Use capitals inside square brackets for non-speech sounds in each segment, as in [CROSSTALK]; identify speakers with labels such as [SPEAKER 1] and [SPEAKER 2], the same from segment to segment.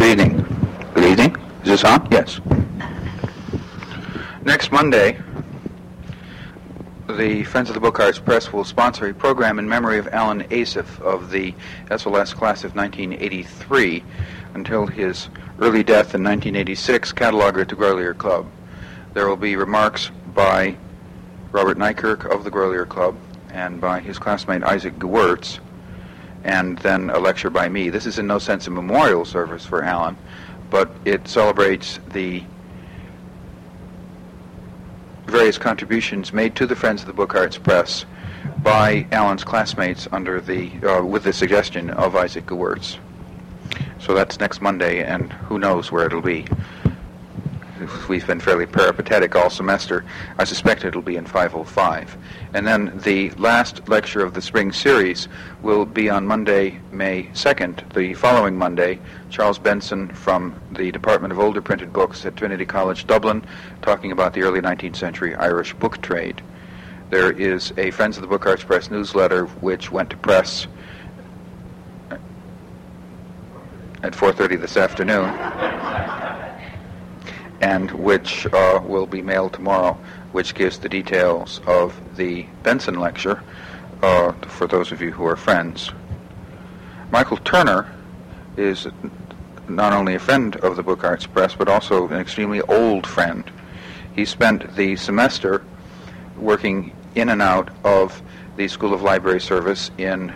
[SPEAKER 1] Good evening. Good evening. Is this on? Yes. Next Monday, the Friends of the Book Arts Press will sponsor a program in memory of Alan Asif of the SLS class of 1983 until his early death in 1986, cataloger at the Grolier Club. There will be remarks by Robert Nikirk of the Grolier Club and by his classmate Isaac Gewirtz, and then a lecture by me. This is in no sense a memorial service for Alan, but it celebrates the various contributions made to the Friends of the Book Arts Press by Alan's classmates under the uh, with the suggestion of Isaac Gewirtz. So that's next Monday, and who knows where it'll be. We've been fairly peripatetic all semester. I suspect it'll be in 505. And then the last lecture of the spring series will be on Monday, May 2nd, the following Monday. Charles Benson from the Department of Older Printed Books at Trinity College, Dublin, talking about the early 19th century Irish book trade. There is a Friends of the Book Arts Press newsletter which went to press at 4.30 this afternoon and which uh, will be mailed tomorrow, which gives the details of the Benson lecture uh, for those of you who are friends. Michael Turner is not only a friend of the Book Arts Press, but also an extremely old friend. He spent the semester working in and out of the School of Library Service in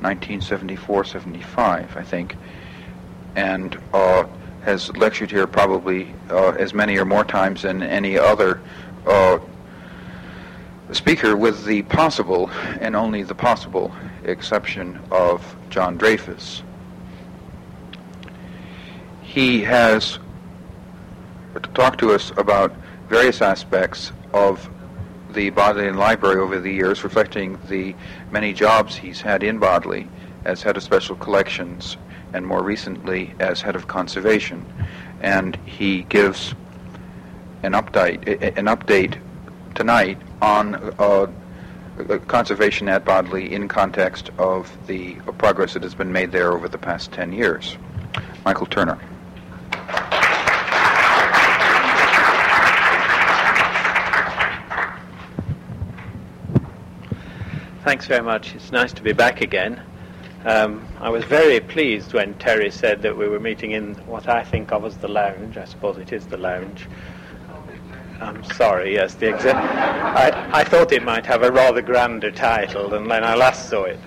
[SPEAKER 1] 1974-75, I think, and uh, has lectured here probably uh, as many or more times than any other uh, speaker, with the possible and only the possible exception of John Dreyfus. He has talked to us about various aspects of the Bodleian Library over the years, reflecting the many jobs he's had in Bodley as head of special collections and more recently as head of conservation. And he gives an update, an update tonight on uh, conservation at Bodley in context of the progress that has been made there over the past 10 years. Michael Turner.
[SPEAKER 2] Thanks very much. It's nice to be back again. Um, I was very pleased when Terry said that we were meeting in what I think of as the lounge. I suppose it is the lounge. I'm sorry, yes, the exact. I, I thought it might have a rather grander title than when I last saw it.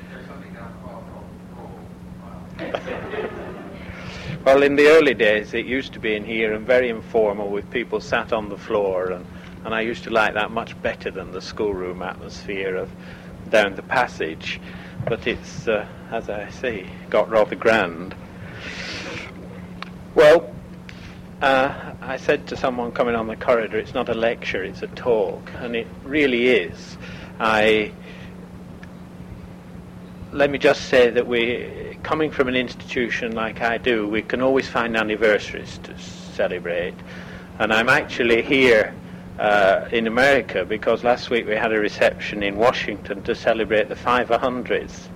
[SPEAKER 2] [LAUGHS] well, in the early days, it used to be in here and very informal with people sat on the floor, and, and I used to like that much better than the schoolroom atmosphere of down the passage but it's, uh, as I say, got rather grand. Well, uh, I said to someone coming on the corridor, it's not a lecture, it's a talk, and it really is. I let me just say that we, coming from an institution like I do, we can always find anniversaries to celebrate, and I'm actually here uh, in America because last week we had a reception in Washington to celebrate the 500th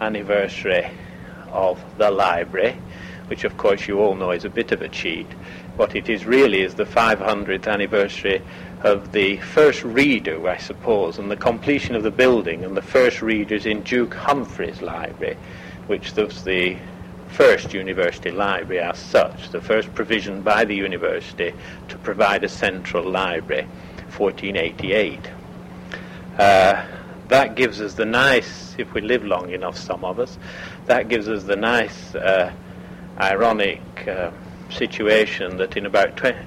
[SPEAKER 2] anniversary of the library, which of course you all know is a bit of a cheat. What it is really is the 500th anniversary of the first reader, I suppose, and the completion of the building and the first readers in Duke Humfrey's Library, which was the first university library as such, the first provision by the university to provide a central library, 1488. Uh, that gives us the nice, if we live long enough, some of us, that gives us the nice, uh, ironic uh, situation that in about 20,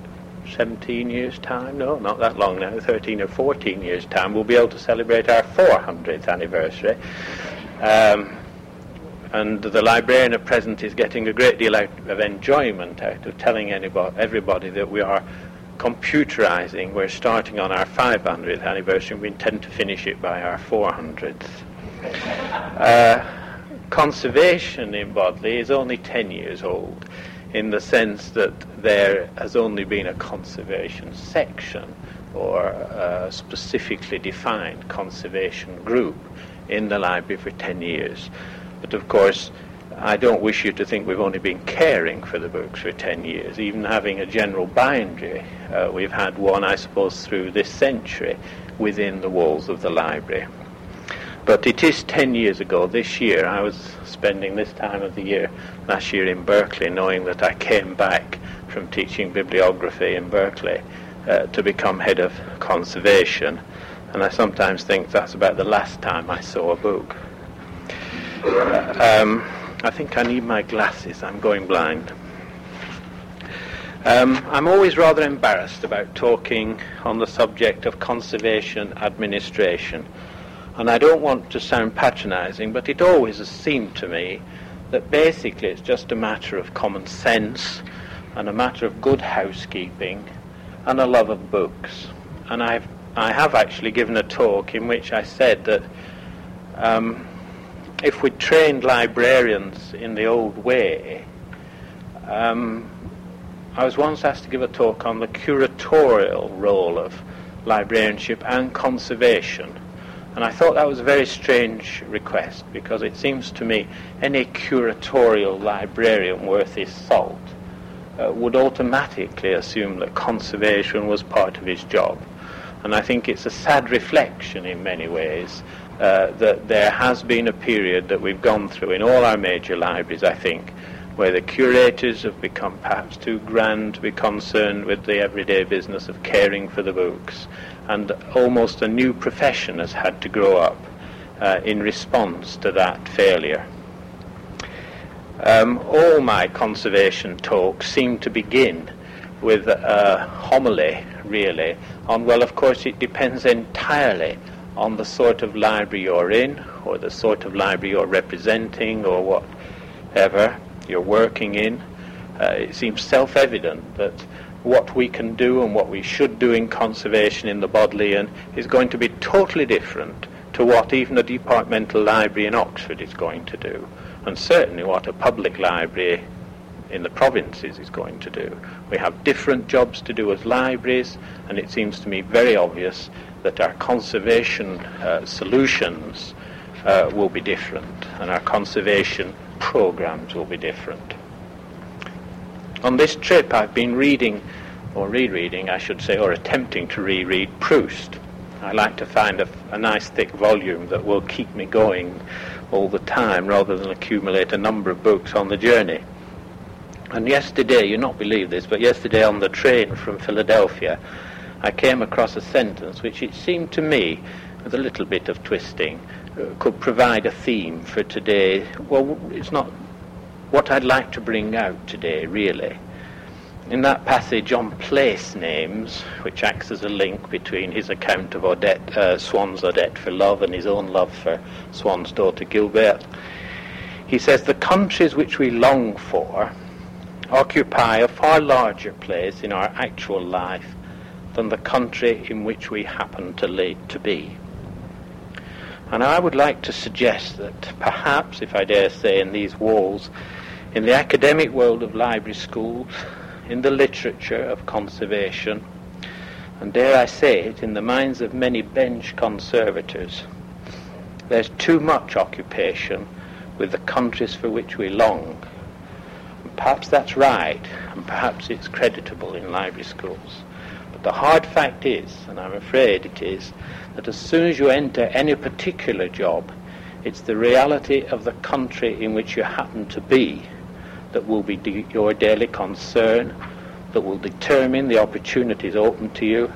[SPEAKER 2] 17 years' time, no, not that long now, 13 or 14 years' time, we'll be able to celebrate our 400th anniversary. Um, and the librarian at present is getting a great deal out of enjoyment out of telling anybody, everybody that we are computerizing. We're starting on our 500th anniversary and we intend to finish it by our 400th. Uh, conservation in Bodley is only 10 years old in the sense that there has only been a conservation section or a specifically defined conservation group in the library for 10 years. But of course, I don't wish you to think we've only been caring for the books for 10 years, even having a general boundary. Uh, we've had one, I suppose, through this century within the walls of the library. But it is 10 years ago this year. I was spending this time of the year last year in Berkeley, knowing that I came back from teaching bibliography in Berkeley uh, to become head of conservation. And I sometimes think that's about the last time I saw a book. Um, I think I need my glasses. I'm going blind. Um, I'm always rather embarrassed about talking on the subject of conservation administration. And I don't want to sound patronizing, but it always has seemed to me that basically it's just a matter of common sense and a matter of good housekeeping and a love of books. And I've, I have actually given a talk in which I said that um, if we trained librarians in the old way, um, I was once asked to give a talk on the curatorial role of librarianship and conservation. And I thought that was a very strange request because it seems to me any curatorial librarian worth his salt uh, would automatically assume that conservation was part of his job. And I think it's a sad reflection in many ways uh, that there has been a period that we've gone through in all our major libraries, I think, where the curators have become perhaps too grand to be concerned with the everyday business of caring for the books, and almost a new profession has had to grow up uh, in response to that failure. Um, all my conservation talks seem to begin with a homily, really, on, well, of course, it depends entirely on the sort of library you're in, or the sort of library you're representing, or whatever you're working in. Uh, it seems self evident that what we can do and what we should do in conservation in the Bodleian is going to be totally different to what even a departmental library in Oxford is going to do, and certainly what a public library in the provinces is going to do. We have different jobs to do as libraries, and it seems to me very obvious that our conservation uh, solutions uh, will be different and our conservation programs will be different. On this trip, I've been reading, or rereading, I should say, or attempting to reread Proust. I like to find a, a nice thick volume that will keep me going all the time rather than accumulate a number of books on the journey. And yesterday, you'll not believe this, but yesterday on the train from Philadelphia, I came across a sentence which it seemed to me, with a little bit of twisting, uh, could provide a theme for today. Well, it's not what I'd like to bring out today, really. In that passage on place names, which acts as a link between his account of Odette, uh, Swann's Odette for love and his own love for Swann's daughter Gilberte, he says the countries which we long for occupy a far larger place in our actual life than the country in which we happen to, lay, to be. And I would like to suggest that perhaps, if I dare say, in these walls, in the academic world of library schools, in the literature of conservation, and dare I say it, in the minds of many bench conservators, there's too much occupation with the countries for which we long. And perhaps that's right, and perhaps it's creditable in library schools. But the hard fact is, and I'm afraid it is, that as soon as you enter any particular job, it's the reality of the country in which you happen to be that will be de- your daily concern, that will determine the opportunities open to you,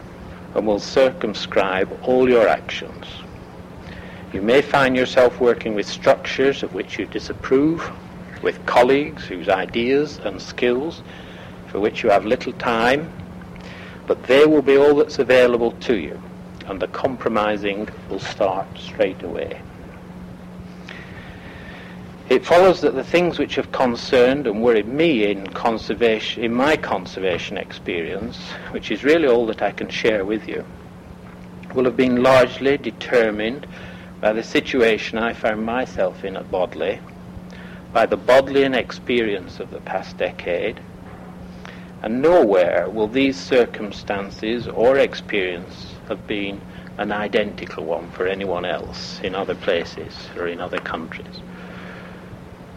[SPEAKER 2] and will circumscribe all your actions. You may find yourself working with structures of which you disapprove, with colleagues whose ideas and skills for which you have little time but they will be all that's available to you, and the compromising will start straight away. It follows that the things which have concerned and worried me in conservation, in my conservation experience, which is really all that I can share with you, will have been largely determined by the situation I found myself in at Bodley, by the Bodleian experience of the past decade, and nowhere will these circumstances or experience have been an identical one for anyone else in other places or in other countries.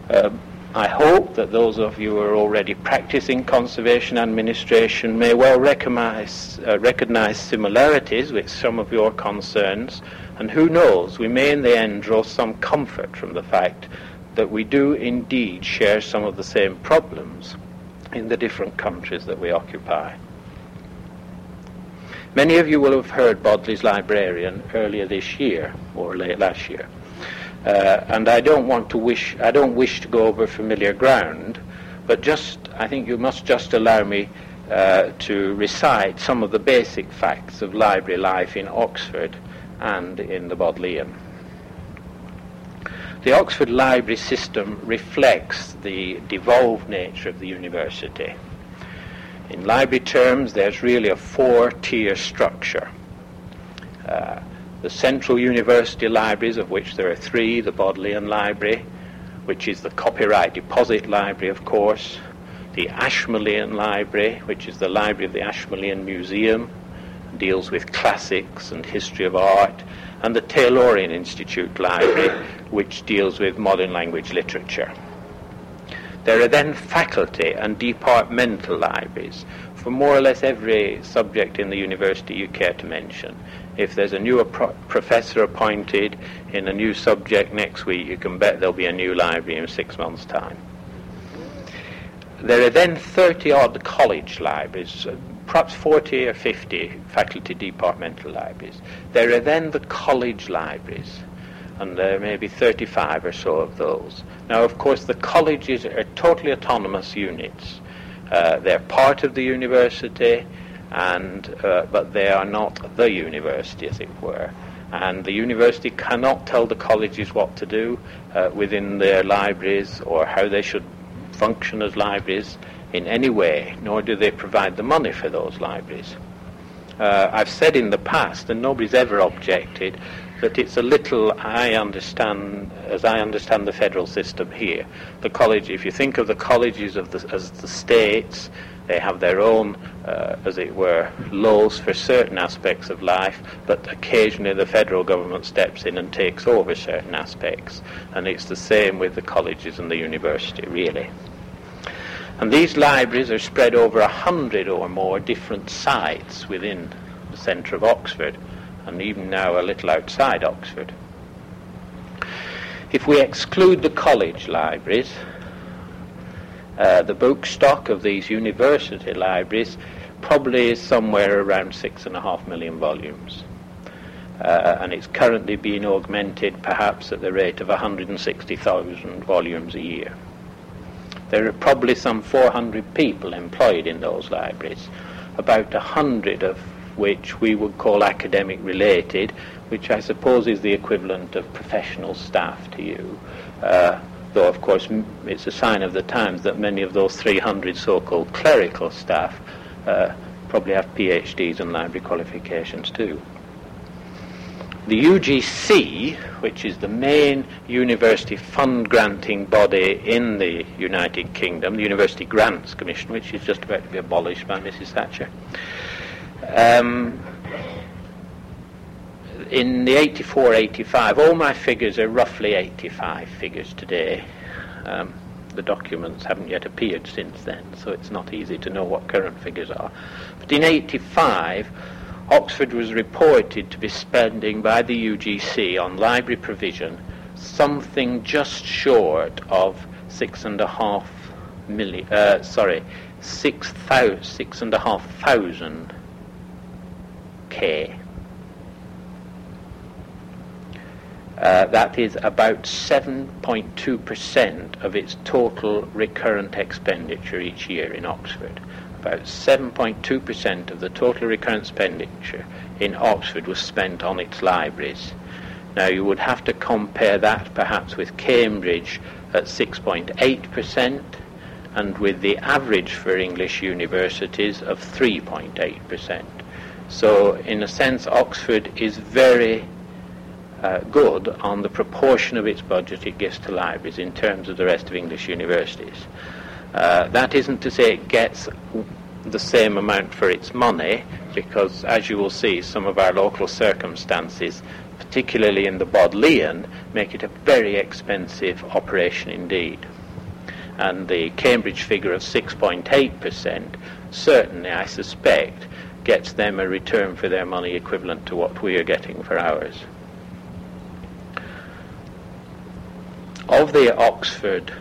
[SPEAKER 2] Uh, I hope that those of you who are already practicing conservation administration may well recognize, uh, recognize similarities with some of your concerns, and who knows, we may in the end draw some comfort from the fact that we do indeed share some of the same problems in the different countries that we occupy. Many of you will have heard Bodley's Librarian earlier this year, or late last year. Uh, and I don't want to wish, I don't wish to go over familiar ground, but just, I think you must just allow me uh, to recite some of the basic facts of library life in Oxford and in the Bodleian. The Oxford library system reflects the devolved nature of the university. In library terms, there's really a four-tier structure. Uh, the central university libraries, of which there are three, the Bodleian Library, which is the copyright deposit library, of course, the Ashmolean Library, which is the library of the Ashmolean Museum, deals with classics and history of art, and the Taylorian Institute Library, which deals with modern language literature. There are then faculty and departmental libraries for more or less every subject in the university you care to mention. If there's a new pro- professor appointed in a new subject next week, you can bet there'll be a new library in six months' time. There are then 30 odd college libraries, perhaps 40 or 50 faculty departmental libraries. There are then the college libraries, and there may be 35 or so of those. Now, of course, the colleges are totally autonomous units. Uh, they're part of the university, and uh, but they are not the university, as it were. And the university cannot tell the colleges what to do uh, within their libraries or how they should function as libraries in any way, nor do they provide the money for those libraries. Uh, I've said in the past, and nobody's ever objected, that it's a little, I understand, as I understand the federal system here, the college, if you think of the colleges of the, as the states, they have their own, uh, as it were, laws for certain aspects of life, but occasionally the federal government steps in and takes over certain aspects. And it's the same with the colleges and the university, really. And these libraries are spread over a hundred or more different sites within the centre of Oxford, and even now a little outside Oxford. If we exclude the college libraries, uh, the book stock of these university libraries probably is somewhere around six and a half million volumes. Uh, and it's currently being augmented perhaps at the rate of 160,000 volumes a year. There are probably some 400 people employed in those libraries, about 100 of which we would call academic related, which I suppose is the equivalent of professional staff to you. Uh, though of course it's a sign of the times that many of those 300 so-called clerical staff uh, probably have PhDs and library qualifications too. The UGC, which is the main university fund granting body in the United Kingdom, the University Grants Commission, which is just about to be abolished by Mrs. Thatcher, um, in the 84 85, all my figures are roughly 85 figures today. Um, the documents haven't yet appeared since then, so it's not easy to know what current figures are. But in 85, Oxford was reported to be spending by the UGC on library provision something just short of six and a half million, uh, sorry, six, thousand, six and a half thousand K Uh, that is about 7.2% of its total recurrent expenditure each year in Oxford. About 7.2% of the total recurrent expenditure in Oxford was spent on its libraries. Now, you would have to compare that perhaps with Cambridge at 6.8% and with the average for English universities of 3.8%. So, in a sense, Oxford is very uh, good on the proportion of its budget it gives to libraries in terms of the rest of English universities. Uh, that isn't to say it gets the same amount for its money, because as you will see, some of our local circumstances, particularly in the Bodleian, make it a very expensive operation indeed. And the Cambridge figure of 6.8% certainly, I suspect, gets them a return for their money equivalent to what we are getting for ours. Of the Oxford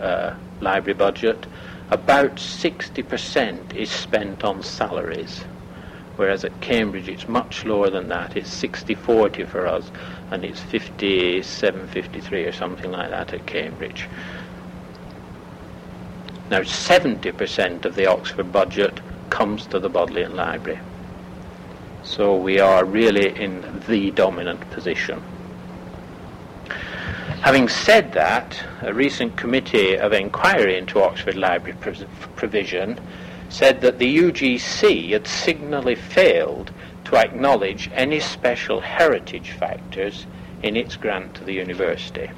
[SPEAKER 2] uh, library budget, about 60% is spent on salaries, whereas at Cambridge it's much lower than that. It's 60-40 for us, and it's 57-53 or something like that at Cambridge. Now, 70% of the Oxford budget comes to the Bodleian Library. So we are really in the dominant position. Having said that, a recent committee of inquiry into Oxford Library provision said that the UGC had signally failed to acknowledge any special heritage factors in its grant to the university.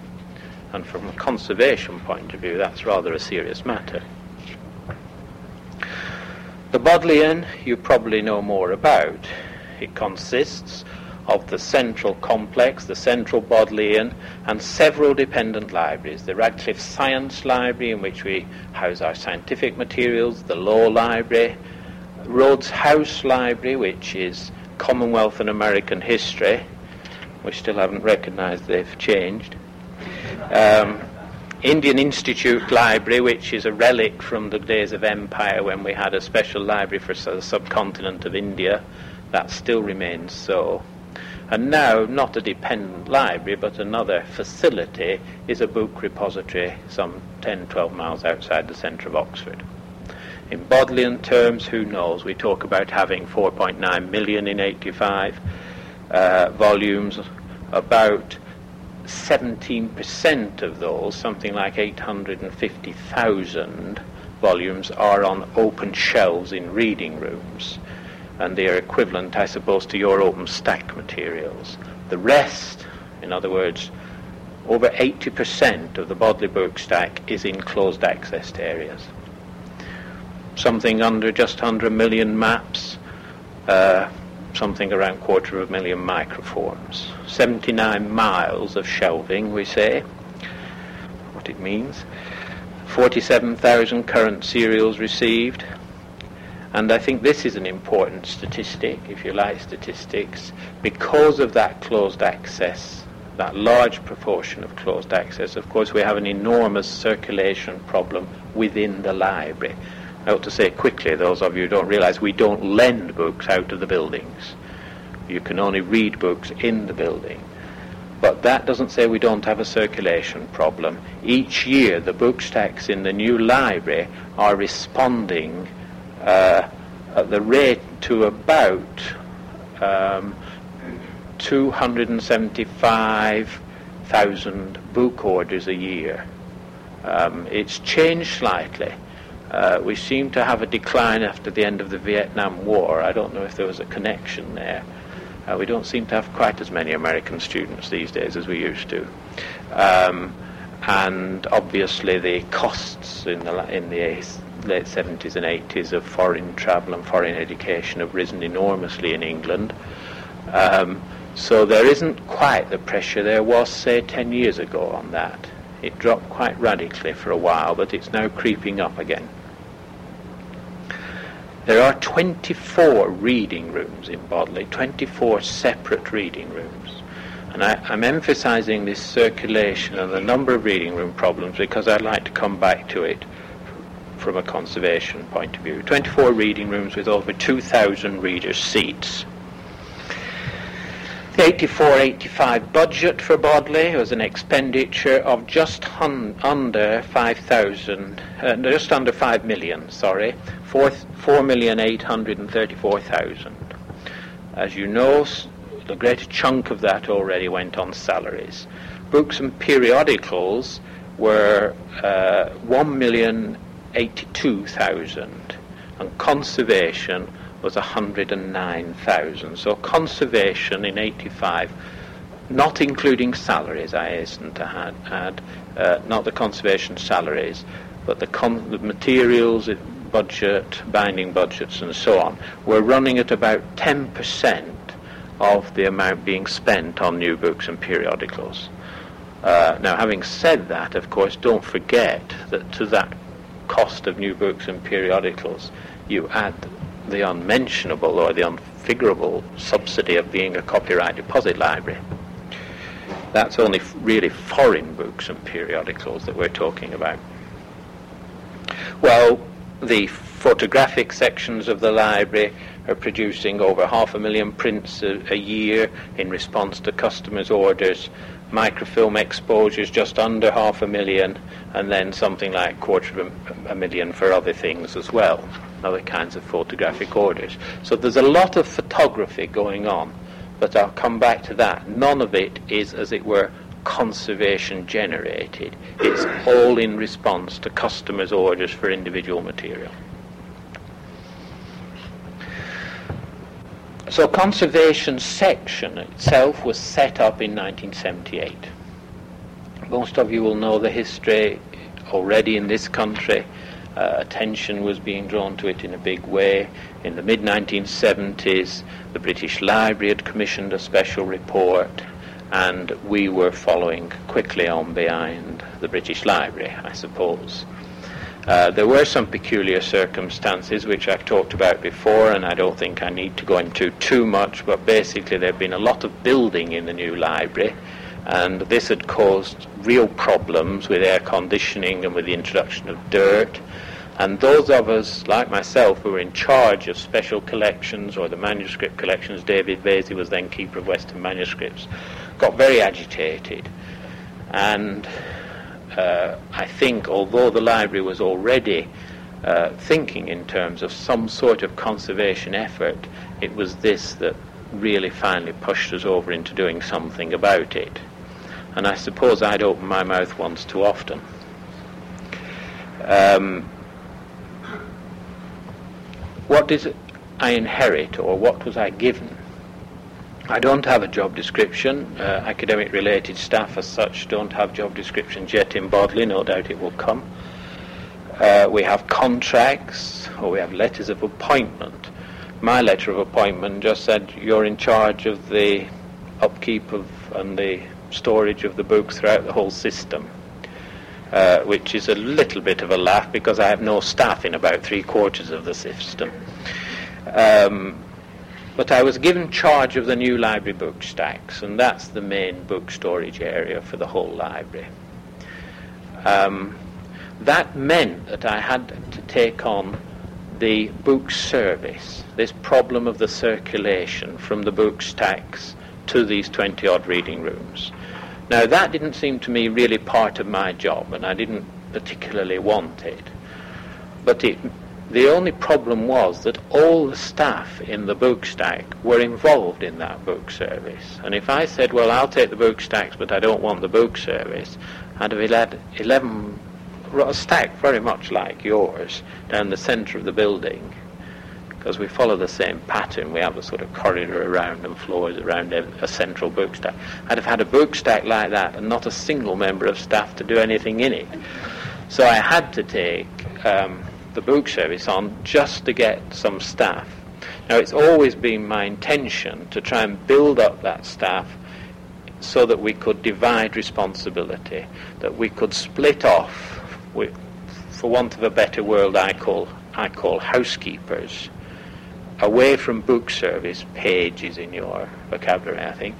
[SPEAKER 2] And from a conservation point of view, that's rather a serious matter. The Bodleian you probably know more about. It consists of the central complex, the central Bodleian, and several dependent libraries. The Radcliffe Science Library, in which we house our scientific materials, the Law Library, Rhodes House Library, which is Commonwealth and American history. We still haven't recognized they've changed. Um, Indian Institute Library, which is a relic from the days of empire when we had a special library for the subcontinent of India, that still remains so. And now, not a dependent library, but another facility is a book repository some 10, 12 miles outside the centre of Oxford. In Bodleian terms, who knows? We talk about having 4.9 million in 85 uh, volumes, about 17% of those, something like 850,000 volumes, are on open shelves in reading rooms. And they are equivalent, I suppose, to your open stack materials. The rest, in other words, over 80% of the Bodley book stack is in closed access areas. Something under just under a million maps, uh, something around quarter of a million microforms. 79 miles of shelving, we say, what it means. 47,000 current serials received. And I think this is an important statistic, if you like statistics, because of that closed access, that large proportion of closed access. Of course, we have an enormous circulation problem within the library. I ought to say quickly, those of you who don't realize, we don't lend books out of the buildings. You can only read books in the building. But that doesn't say we don't have a circulation problem. Each year, the book stacks in the new library are responding uh, at the rate to about um, 275,000 book orders a year. Um, it's changed slightly. Uh, we seem to have a decline after the end of the Vietnam War. I don't know if there was a connection there. Uh, we don't seem to have quite as many American students these days as we used to. Um, and obviously the costs in the, in the late 70s and 80s of foreign travel and foreign education have risen enormously in England. Um, so there isn't quite the pressure there was, say, 10 years ago on that. It dropped quite radically for a while, but it's now creeping up again. There are 24 reading rooms in Bodley, 24 separate reading rooms. And I, am emphasizing this circulation and the number of reading room problems because I'd like to come back to it from a conservation point of view. 24 reading rooms with over 2,000 readers' seats. The 84-85 budget for Bodley was an expenditure of just hun- under 5,000, uh, just under 5 million, sorry, 4,834,000. As you know, the greater chunk of that already went on salaries. Books and periodicals were uh, 1,082,000 and conservation was 109,000. So conservation in 85, not including salaries, I hasten to add, add uh, not the conservation salaries, but the, con- the materials, budget, binding budgets, and so on, were running at about 10% of the amount being spent on new books and periodicals. Uh, now, having said that, of course, don't forget that to that cost of new books and periodicals, you add the unmentionable or the unfigurable subsidy of being a copyright deposit library. That's only really foreign books and periodicals that we're talking about. Well, the photographic sections of the library are producing over half a million prints a, a year in response to customers' orders microfilm exposures just under half a million, and then something like a quarter of a, million for other things as well, other kinds of photographic orders. So there's a lot of photography going on, but I'll come back to that. None of it is, as it were, conservation generated. It's all in response to customers' orders for individual material. So conservation section itself was set up in 1978. Most of you will know the history already in this country. Uh, attention was being drawn to it in a big way. In the mid 1970s, the British Library had commissioned a special report, and we were following quickly on behind the British Library, I suppose. Uh, there were some peculiar circumstances which I've talked about before, and I don't think I need to go into too much, but basically there had been a lot of building in the new library, and this had caused real problems with air conditioning and with the introduction of dirt. And those of us, like myself, who were in charge of special collections or the manuscript collections, David Vaisey was then keeper of Western manuscripts, got very agitated. And uh, I think, although the library was already uh, thinking in terms of some sort of conservation effort, it was this that really finally pushed us over into doing something about it. And I suppose I'd opened my mouth once too often. Um, what did I inherit, or what was I given? I don't have a job description. Uh, academic related staff, as such, don't have job descriptions yet in Bodley. No doubt it will come. Uh, we have contracts or we have letters of appointment. My letter of appointment just said you're in charge of the upkeep of and the storage of the books throughout the whole system, uh, which is a little bit of a laugh because I have no staff in about three quarters of the system. Um, but I was given charge of the new library book stacks, and that's the main book storage area for the whole library. Um, that meant that I had to take on the book service, this problem of the circulation from the book stacks to these 20 odd reading rooms. Now, that didn't seem to me really part of my job, and I didn't particularly want it. But it the only problem was that all the staff in the book stack were involved in that book service. And if I said, well, I'll take the book stacks, but I don't want the book service, I'd have had 11, a stack very much like yours, down the centre of the building. Because we follow the same pattern. We have a sort of corridor around and floors around a central book stack. I'd have had a book stack like that and not a single member of staff to do anything in it. So I had to take um, the book service on just to get some staff. Now, it's always been my intention to try and build up that staff so that we could divide responsibility, that we could split off, with, for want of a better word, I call, I call housekeepers, away from book service, pages in your vocabulary, I think,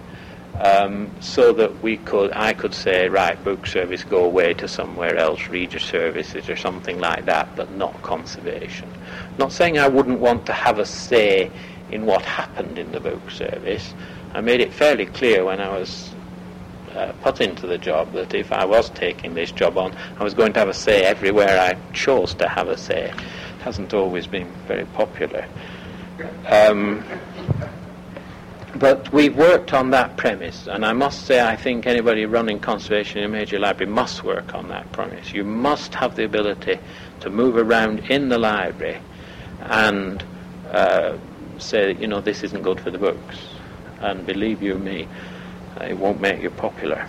[SPEAKER 2] um, so that we could, I could say, right, book service, go away to somewhere else, reader services or something like that, but not conservation. Not saying I wouldn't want to have a say in what happened in the book service. I made it fairly clear when I was uh, put into the job that if I was taking this job on, I was going to have a say everywhere I chose to have a say. It hasn't always been very popular. Um, but we've worked on that premise, and I must say I think anybody running conservation in a major library must work on that premise. You must have the ability to move around in the library and uh, say, you know, this isn't good for the books. And believe you me, it won't make you popular.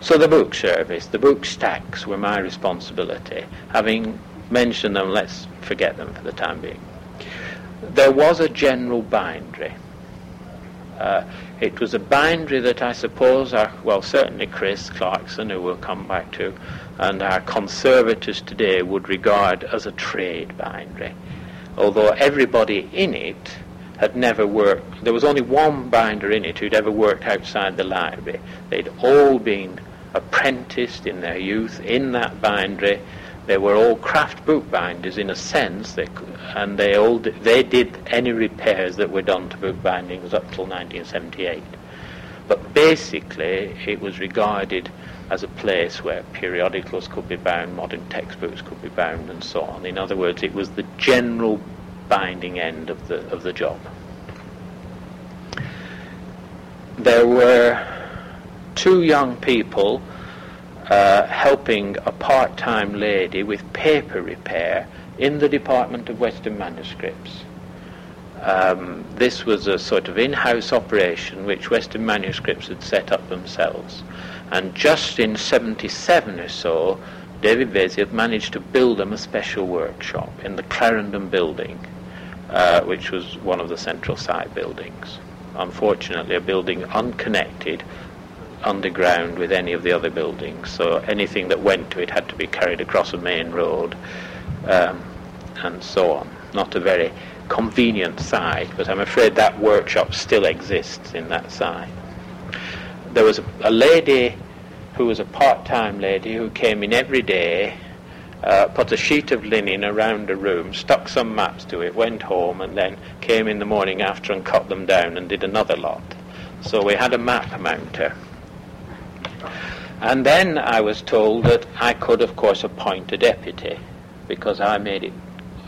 [SPEAKER 2] So the book service, the book stacks were my responsibility. Having mentioned them, let's forget them for the time being there was a general bindery. Uh, it was a bindery that I suppose, our, well, certainly Chris Clarkson, who we'll come back to, and our conservatives today would regard as a trade bindery. Although everybody in it had never worked, there was only one binder in it who'd ever worked outside the library. They'd all been apprenticed in their youth in that bindery. They were all craft bookbinders in a sense, and they all they did any repairs that were done to bookbindings up till 1978. But basically, it was regarded as a place where periodicals could be bound, modern textbooks could be bound, and so on. In other words, it was the general binding end of the of the job. There were two young people uh, helping a part-time lady with paper repair in the Department of Western Manuscripts. Um, this was a sort of in-house operation which Western Manuscripts had set up themselves. And just in 77 or so, David Vaisey managed to build them a special workshop in the Clarendon building, uh, which was one of the central site buildings. Unfortunately, a building unconnected underground with any of the other buildings. So anything that went to it had to be carried across a main road um, and so on. Not a very convenient site, but I'm afraid that workshop still exists in that site. There was a, a lady who was a part-time lady who came in every day, uh, put a sheet of linen around a room, stuck some maps to it, went home, and then came in the morning after and cut them down and did another lot. So we had a map mounter. And then I was told that I could, of course, appoint a deputy because I made it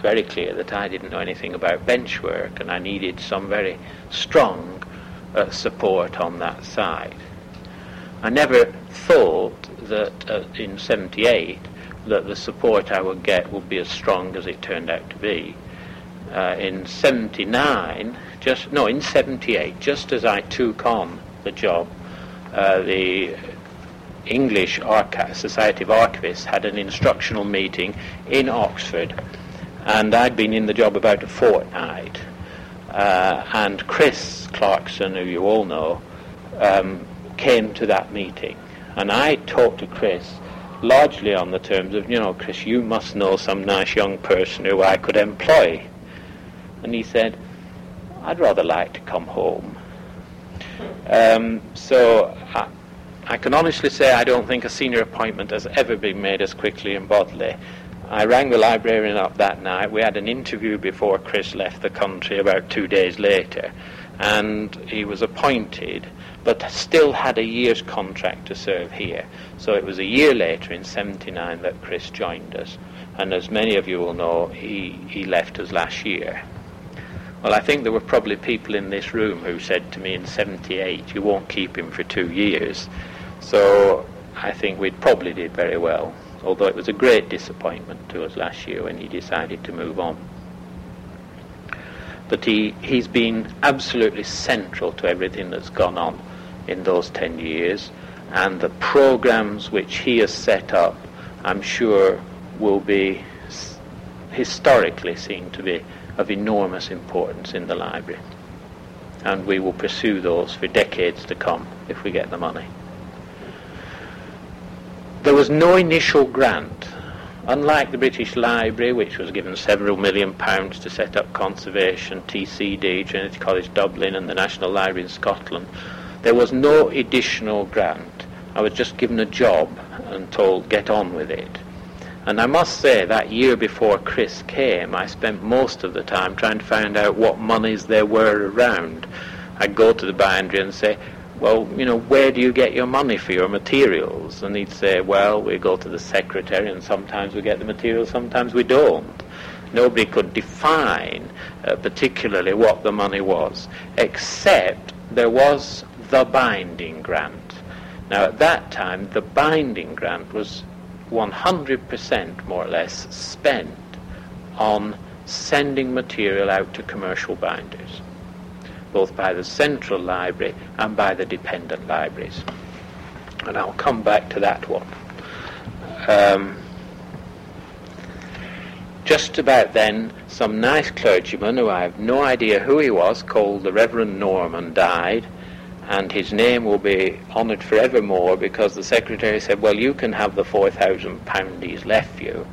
[SPEAKER 2] very clear that I didn't know anything about bench work and I needed some very strong uh, support on that side. I never thought that uh, in 78 that the support I would get would be as strong as it turned out to be. Uh, in 79, just no, in 78, just as I took on the job, uh, the English Archi- Society of Archivists had an instructional meeting in Oxford, and I'd been in the job about a fortnight. Uh, and Chris Clarkson, who you all know, um, came to that meeting. And I talked to Chris largely on the terms of, you know, Chris, you must know some nice young person who I could employ. And he said, I'd rather like to come home. Um, so I, I can honestly say I don't think a senior appointment has ever been made as quickly in Bodley. I rang the librarian up that night. We had an interview before Chris left the country about two days later, and he was appointed, but still had a year's contract to serve here. So it was a year later, in 79, that Chris joined us. And as many of you will know, he, he left us last year. Well, I think there were probably people in this room who said to me in 78, you won't keep him for two years. So I think we probably did very well, although it was a great disappointment to us last year when he decided to move on. But he, he's been absolutely central to everything that's gone on in those 10 years, and the programs which he has set up, I'm sure, will be historically seen to be of enormous importance in the library. And we will pursue those for decades to come if we get the money. There was no initial grant. Unlike the British Library, which was given several million pounds to set up conservation, TCD, Trinity College Dublin, and the National Library in Scotland, there was no additional grant. I was just given a job and told, get on with it. And I must say, that year before Chris came, I spent most of the time trying to find out what monies there were around. I'd go to the bindery and say, well, you know, where do you get your money for your materials? And he'd say, well, we go to the secretary and sometimes we get the materials, sometimes we don't. Nobody could define uh, particularly what the money was, except there was the binding grant. Now, at that time, the binding grant was 100% more or less spent on sending material out to commercial binders both by the central library and by the dependent libraries. And I'll come back to that one. Um, just about then, some nice clergyman, who I have no idea who he was, called the Reverend Norman, died, and his name will be honoured forevermore because the secretary said, well, you can have the £4,000 he's left you,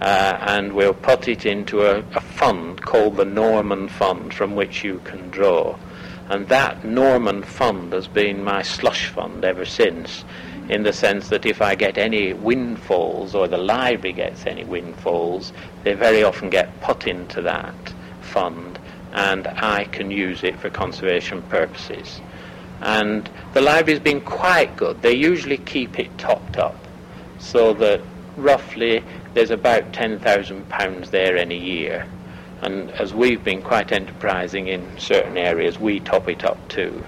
[SPEAKER 2] uh, and we'll put it into a, a fund called the Norman Fund from which you can draw. And that Norman Fund has been my slush fund ever since in the sense that if I get any windfalls or the library gets any windfalls, they very often get put into that fund and I can use it for conservation purposes. And the library's been quite good. They usually keep it topped up so that roughly there's about £10,000 there in a year. And as we've been quite enterprising in certain areas, we top it up too.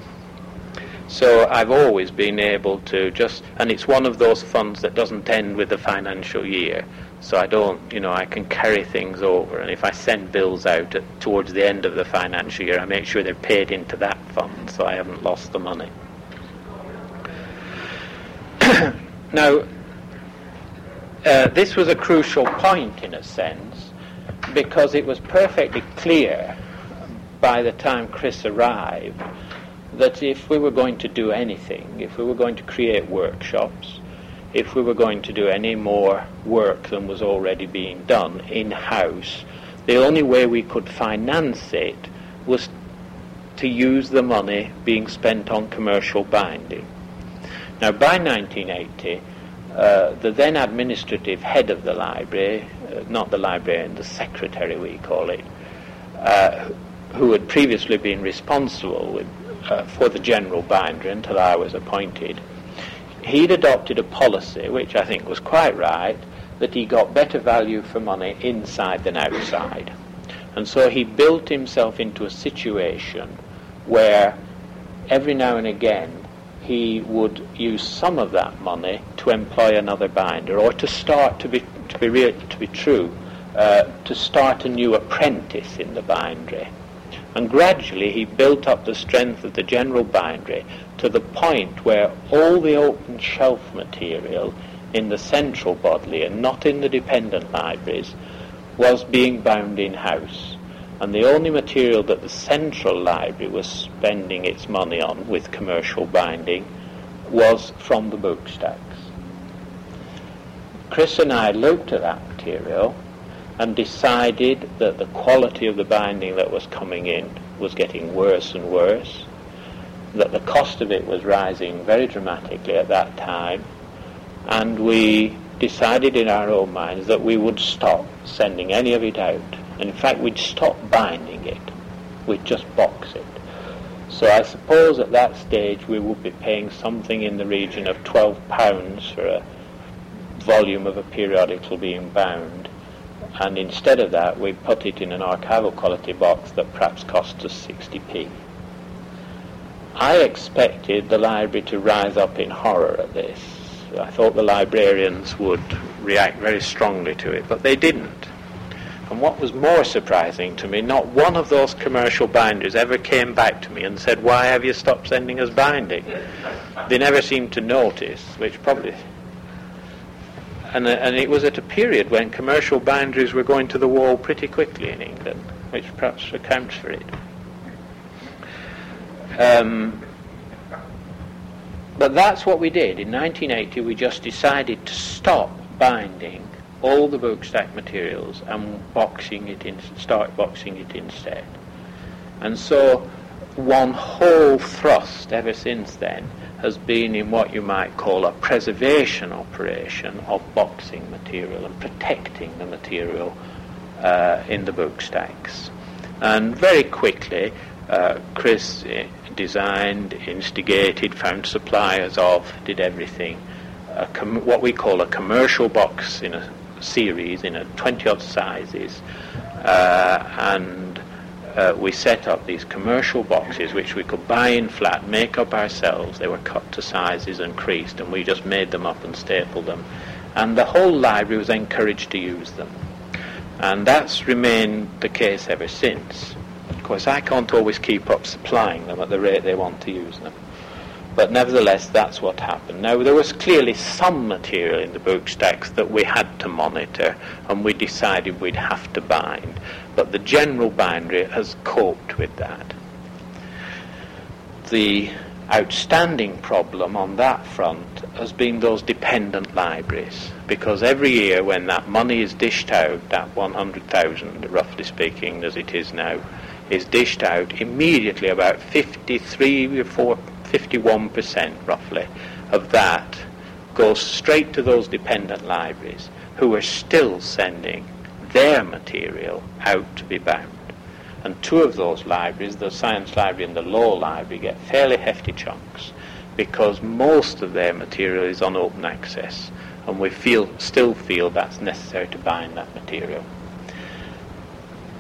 [SPEAKER 2] So I've always been able to just, and it's one of those funds that doesn't end with the financial year. So I don't, you know, I can carry things over. And if I send bills out at, towards the end of the financial year, I make sure they're paid into that fund so I haven't lost the money. [COUGHS] now, uh, this was a crucial point in a sense because it was perfectly clear by the time Chris arrived that if we were going to do anything, if we were going to create workshops, if we were going to do any more work than was already being done in-house, the only way we could finance it was to use the money being spent on commercial binding. Now, by 1980, uh, the then administrative head of the library, uh, not the librarian, the secretary we call it, uh, who had previously been responsible with uh, for the general binder until I was appointed, he'd adopted a policy, which I think was quite right, that he got better value for money inside than outside. And so he built himself into a situation where every now and again he would use some of that money to employ another binder or to start to be to be real, to be true uh, to start a new apprentice in the bindery and gradually he built up the strength of the general bindery to the point where all the open shelf material in the central Bodleian, not in the dependent libraries, was being bound in-house. And the only material that the central library was spending its money on with commercial binding was from the book stacks. Chris and I looked at that material and decided that the quality of the binding that was coming in was getting worse and worse, that the cost of it was rising very dramatically at that time, and we decided in our own minds that we would stop sending any of it out. And in fact, we'd stop binding it. We'd just box it. So I suppose at that stage we would be paying something in the region of £12 for a volume of a periodical being bound and instead of that we put it in an archival quality box that perhaps cost us 60p. I expected the library to rise up in horror at this. I thought the librarians would react very strongly to it, but they didn't. And what was more surprising to me, not one of those commercial binders ever came back to me and said, why have you stopped sending us binding? They never seemed to notice, which probably and, and it was at a period when commercial binderies were going to the wall pretty quickly in England, which perhaps accounts for it. Um, but that's what we did. In 1980, we just decided to stop binding all the bookstack materials and boxing it in, start boxing it instead. And so one whole thrust ever since then has been in what you might call a preservation operation of boxing material and protecting the material uh, in the book stacks. And very quickly, uh, Chris uh, designed, instigated, found suppliers of, did everything. Com- what we call a commercial box in a series in a 20 odd sizes, uh, and uh, we set up these commercial boxes which we could buy in flat, make up ourselves. They were cut to sizes and creased, and we just made them up and stapled them. And the whole library was encouraged to use them. And that's remained the case ever since. Of course, I can't always keep up supplying them at the rate they want to use them. But nevertheless, that's what happened. Now, there was clearly some material in the book stacks that we had to monitor, and we decided we'd have to bind. But the general bindery has coped with that. The outstanding problem on that front has been those dependent libraries, because every year when that money is dished out, that 100,000, roughly speaking, as it is now, is dished out, immediately about 53 or 4 51% roughly of that goes straight to those dependent libraries who are still sending their material out to be bound. And two of those libraries, the science library and the law library, get fairly hefty chunks because most of their material is on open access and we feel, still feel that's necessary to bind that material.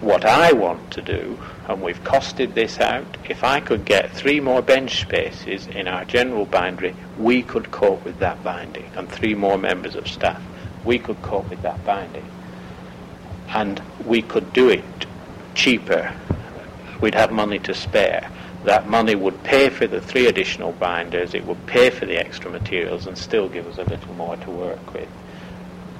[SPEAKER 2] What I want to do and we've costed this out. If I could get three more bench spaces in our general bindery, we could cope with that binding, and three more members of staff, we could cope with that binding. And we could do it cheaper. We'd have money to spare. That money would pay for the three additional binders, it would pay for the extra materials, and still give us a little more to work with.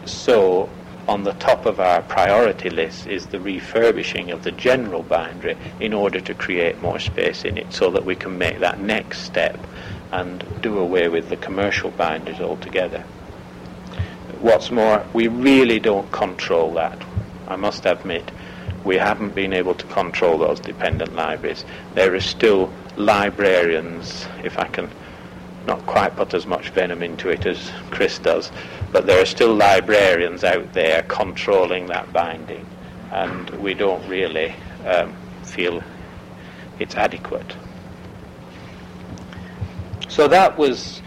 [SPEAKER 2] So on the top of our priority list is the refurbishing of the general bindery in order to create more space in it so that we can make that next step and do away with the commercial binderies altogether. What's more, we really don't control that. I must admit, we haven't been able to control those dependent libraries. There are still librarians, if I can not quite put as much venom into it as Chris does, but there are still librarians out there controlling that binding, and we don't really um, feel it's adequate. So that was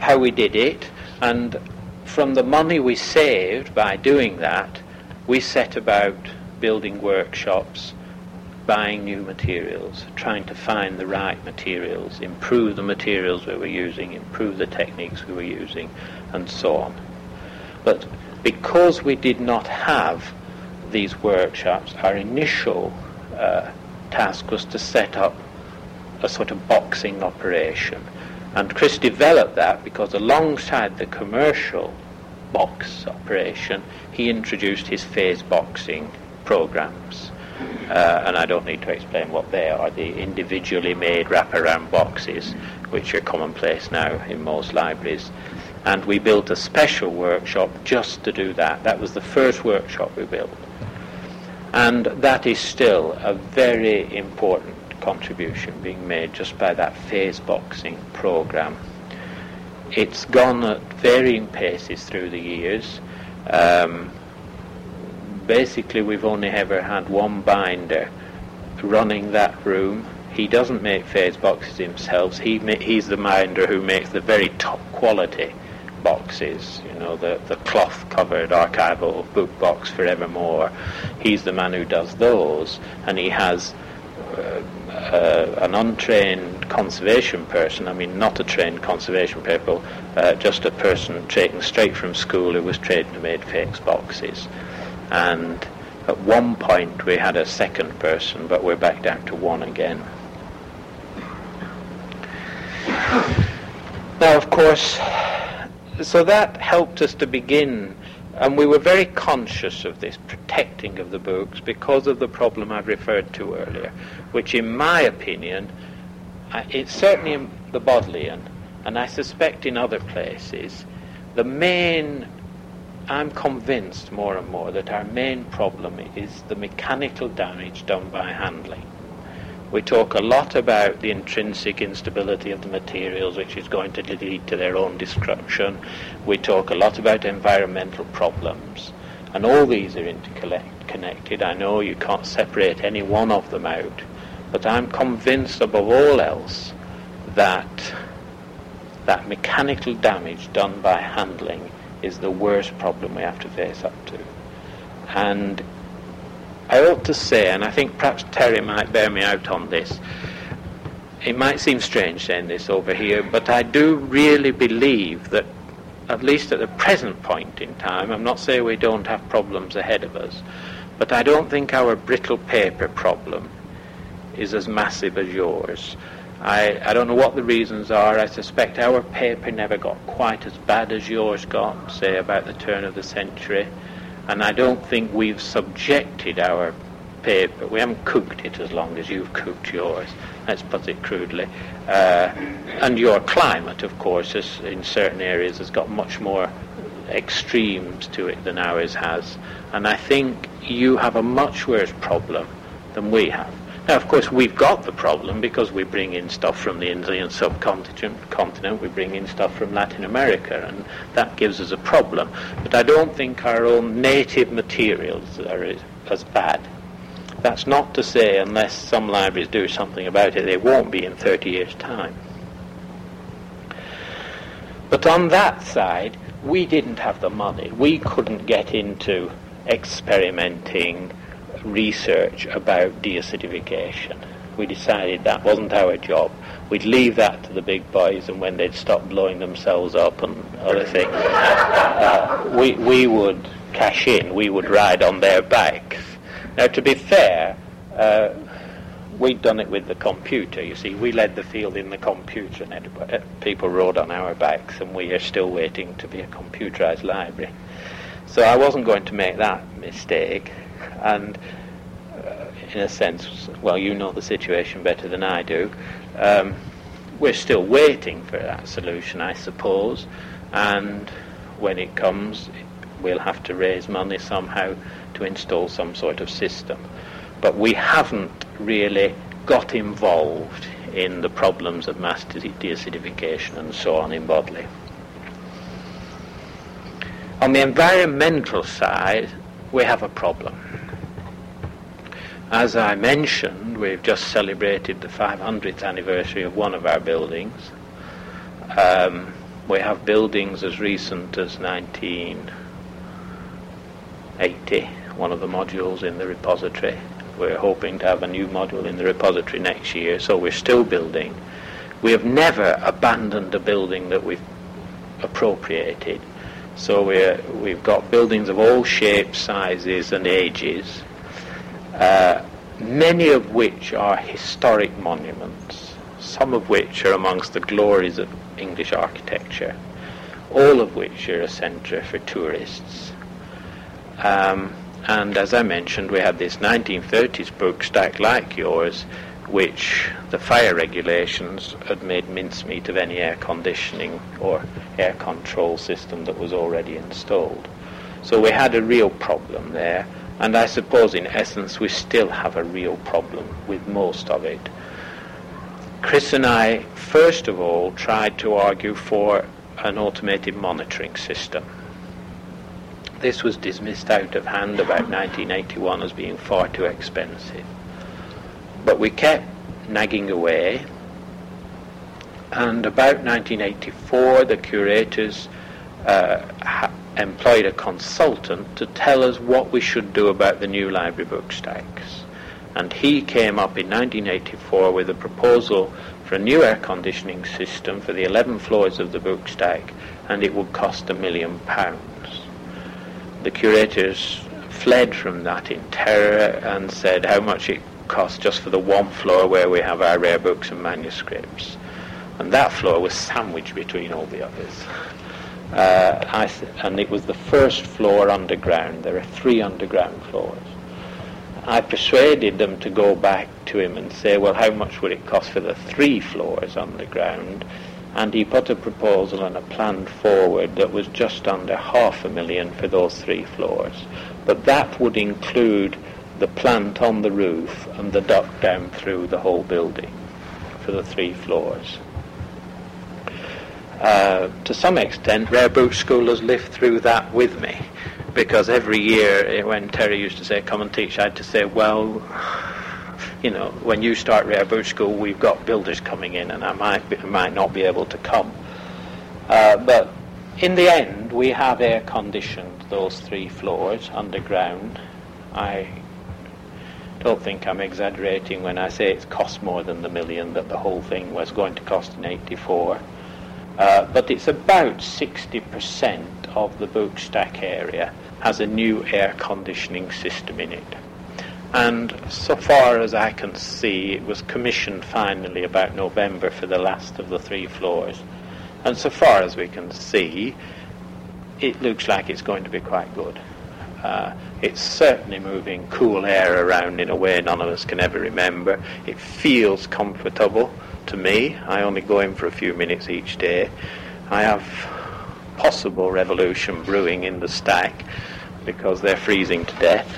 [SPEAKER 2] how we did it, and from the money we saved by doing that, we set about building workshops buying new materials, trying to find the right materials, improve the materials we were using, improve the techniques we were using, and so on. But because we did not have these workshops, our initial uh, task was to set up a sort of boxing operation. And Chris developed that because alongside the commercial box operation, he introduced his phase boxing programs uh, and I don't need to explain what they are, the individually made wraparound boxes, which are commonplace now in most libraries. And we built a special workshop just to do that. That was the first workshop we built. And that is still a very important contribution being made just by that phase boxing program. It's gone at varying paces through the years. Um, basically we've only ever had one binder running that room. He doesn't make phase boxes himself. He ma- he's the binder who makes the very top quality boxes, you know, the, the cloth covered archival book box forevermore. He's the man who does those, and he has uh, uh, an untrained conservation person, I mean, not a trained conservation people, uh, just a person taken straight from school who was trained to make phase boxes and at one point we had a second person, but we're back down to one again. Now, of course, so that helped us to begin, and we were very conscious of this protecting of the books because of the problem I've referred to earlier, which, in my opinion, it's certainly in the Bodleian, and I suspect in other places, the main I'm convinced more and more that our main problem is the mechanical damage done by handling. We talk a lot about the intrinsic instability of the materials, which is going to lead to their own destruction. We talk a lot about environmental problems. And all these are interconnected. I know you can't separate any one of them out. But I'm convinced above all else that that mechanical damage done by handling is the worst problem we have to face up to. And I ought to say, and I think perhaps Terry might bear me out on this, it might seem strange saying this over here, but I do really believe that, at least at the present point in time, I'm not saying we don't have problems ahead of us, but I don't think our brittle paper problem is as massive as yours. I, I don't know what the reasons are. I suspect our paper never got quite as bad as yours got, say about the turn of the century. And I don't think we've subjected our paper, we haven't cooked it as long as you've cooked yours, let's put it crudely. Uh, and your climate, of course, is, in certain areas has got much more extremes to it than ours has. And I think you have a much worse problem than we have. Now, of course, we've got the problem because we bring in stuff from the Indian subcontinent, continent, we bring in stuff from Latin America, and that gives us a problem. But I don't think our own native materials are as bad. That's not to say, unless some libraries do something about it, they won't be in 30 years' time. But on that side, we didn't have the money. We couldn't get into experimenting research about deacidification. We decided that wasn't our job. We'd leave that to the big boys, and when they'd stop blowing themselves up and other things, uh, we, we would cash in, we would ride on their backs. Now, to be fair, uh, we'd done it with the computer. You see, we led the field in the computer, and uh, people rode on our backs, and we are still waiting to be a computerized library. So I wasn't going to make that mistake and uh, in a sense, well, you know the situation better than I do. Um, we're still waiting for that solution, I suppose, and when it comes, we'll have to raise money somehow to install some sort of system. But we haven't really got involved in the problems of mass deacidification and so on in Bodley. On the environmental side, we have a problem. As I mentioned, we've just celebrated the 500th anniversary of one of our buildings. Um, we have buildings as recent as 1980, one of the modules in the repository. We're hoping to have a new module in the repository next year, so we're still building. We have never abandoned a building that we've appropriated. So we're, we've got buildings of all shapes, sizes, and ages uh, many of which are historic monuments, some of which are amongst the glories of English architecture, all of which are a centre for tourists. Um, and as I mentioned, we had this 1930s book stack like yours, which the fire regulations had made mincemeat of any air conditioning or air control system that was already installed. So we had a real problem there. And I suppose in essence we still have a real problem with most of it. Chris and I, first of all, tried to argue for an automated monitoring system. This was dismissed out of hand about 1981 as being far too expensive. But we kept nagging away, and about 1984 the curators uh, employed a consultant to tell us what we should do about the new library book stacks. And he came up in 1984 with a proposal for a new air conditioning system for the 11 floors of the book stack, and it would cost a million pounds. The curators fled from that in terror and said how much it cost just for the one floor where we have our rare books and manuscripts. And that floor was sandwiched between all the others. Uh, and it was the first floor underground. There are three underground floors. I persuaded them to go back to him and say, well, how much would it cost for the three floors underground? And he put a proposal and a plan forward that was just under half a million for those three floors. But that would include the plant on the roof and the duct down through the whole building for the three floors. Uh, to some extent, Rare Book schoolers lived through that with me. Because every year, eh, when Terry used to say, come and teach, I had to say, well, you know, when you start Rare Book School, we've got builders coming in, and I might, be, might not be able to come. Uh, but in the end, we have air conditioned those three floors underground. I don't think I'm exaggerating when I say it's cost more than the million that the whole thing was going to cost in 84. Uh, but it's about 60% of the book stack area has a new air conditioning system in it. And so far as I can see, it was commissioned finally about November for the last of the three floors. And so far as we can see, it looks like it's going to be quite good. Uh, it's certainly moving cool air around in a way none of us can ever remember. It feels comfortable to me. I only go in for a few minutes each day. I have possible revolution brewing in the stack because they're freezing to death,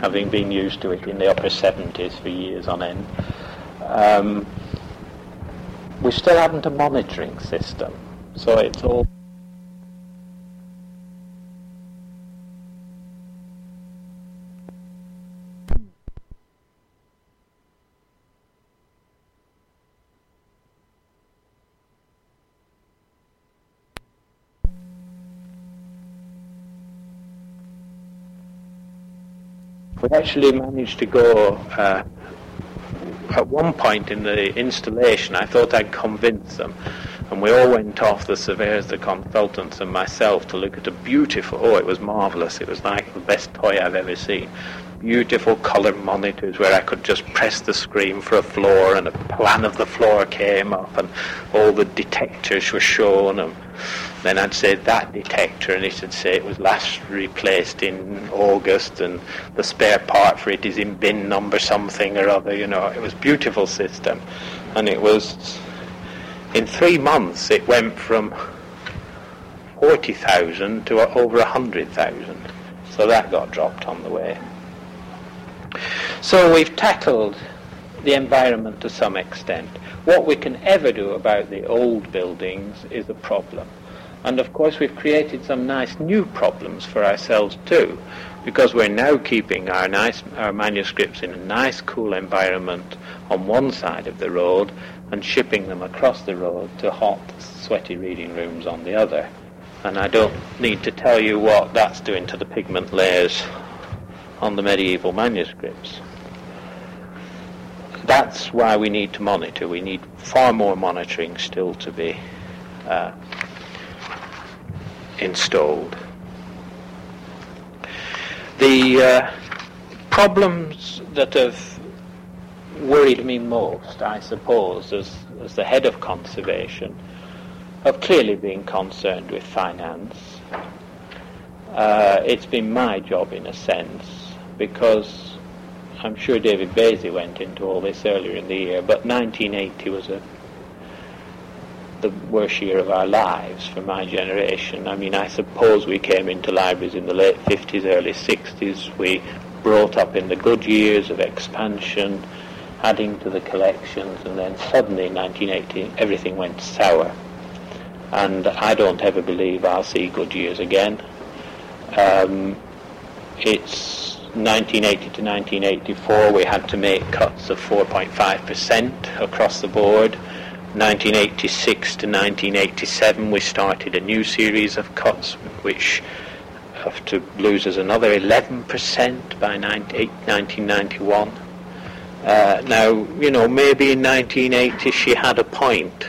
[SPEAKER 2] having been used to it in the upper 70s for years on end. Um, we still haven't a monitoring system, so it's all. We actually managed to go uh, at one point in the installation. I thought I'd convince them, and we all went off, the surveyors, the consultants, and myself, to look at a beautiful. Oh, it was marvelous! It was like the best toy I've ever seen. Beautiful color monitors where I could just press the screen for a floor, and a plan of the floor came up, and all the detectors were shown. And then I'd say that detector, and it would say it was last replaced in August, and the spare part for it is in bin number something or other. You know, it was beautiful system, and it was in three months it went from forty thousand to over a hundred thousand. So that got dropped on the way. So we've tackled the environment to some extent. What we can ever do about the old buildings is a problem. And of course, we've created some nice new problems for ourselves too, because we're now keeping our nice our manuscripts in a nice, cool environment on one side of the road and shipping them across the road to hot, sweaty reading rooms on the other. And I don't need to tell you what that's doing to the pigment layers on the medieval manuscripts. That's why we need to monitor. We need far more monitoring still to be uh, installed. The uh, problems that have worried me most, I suppose, as, as the head of conservation, have clearly been concerned with finance. Uh, it's been my job in a sense because I'm sure David Vaisey went into all this earlier in the year, but 1980 was a the worst year of our lives for my generation. I mean, I suppose we came into libraries in the late 50s, early 60s. We brought up in the good years of expansion, adding to the collections, and then suddenly in 1980 everything went sour. And I don't ever believe I'll see good years again. Um, it's 1980 to 1984, we had to make cuts of 4.5% across the board. 1986 to 1987, we started a new series of cuts, which have to lose us another 11% by 1991. Uh, now, you know, maybe in 1980 she had a point.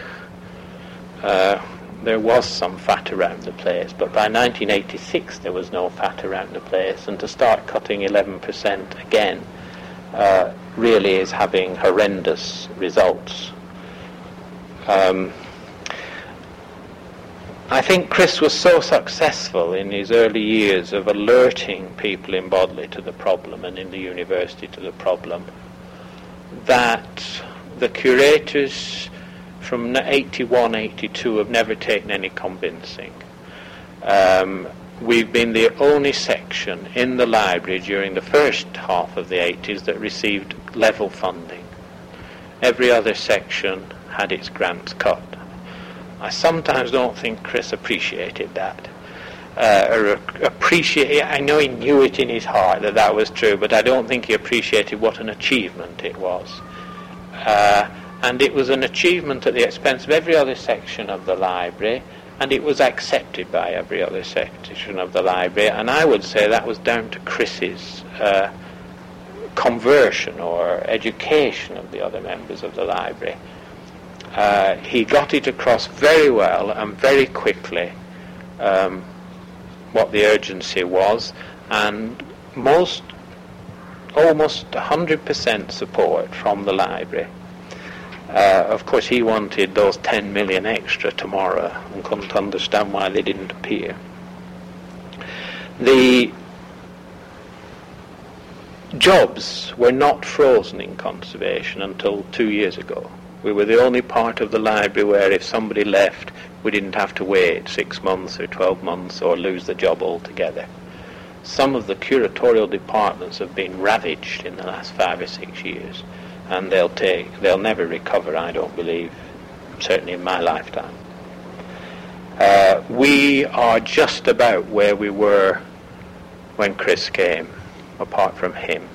[SPEAKER 2] Uh, there was some fat around the place, but by 1986 there was no fat around the place, and to start cutting 11% again uh, really is having horrendous results. Um, I think Chris was so successful in his early years of alerting people in Bodley to the problem and in the university to the problem that the curators from 81, 82 have never taken any convincing. Um, we've been the only section in the library during the first half of the 80s that received level funding. Every other section had its grants cut. I sometimes don't think Chris appreciated that. Uh, or appreciate. I know he knew it in his heart that that was true, but I don't think he appreciated what an achievement it was. Uh, and it was an achievement at the expense of every other section of the library, and it was accepted by every other section of the library. And I would say that was down to Chris's uh, conversion or education of the other members of the library uh, he got it across very well and very quickly um, what the urgency was, and most almost 100% support from the library. Uh, of course, he wanted those 10 million extra tomorrow and couldn't understand why they didn't appear. The jobs were not frozen in conservation until two years ago. We were the only part of the library where if somebody left, we didn't have to wait six months or 12 months or lose the job altogether. Some of the curatorial departments have been ravaged in the last five or six years, and they'll take, they'll never recover, I don't believe, certainly in my lifetime. Uh, we are just about where we were when Chris came, apart from him.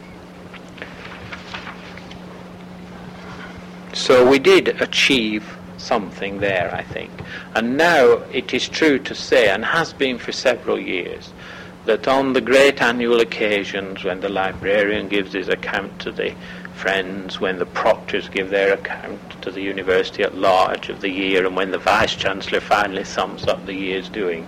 [SPEAKER 2] So we did achieve something there, I think. And now it is true to say, and has been for several years, that on the great annual occasions when the librarian gives his account to the friends, when the proctors give their account to the university at large of the year, and when the vice chancellor finally sums up the year's doing,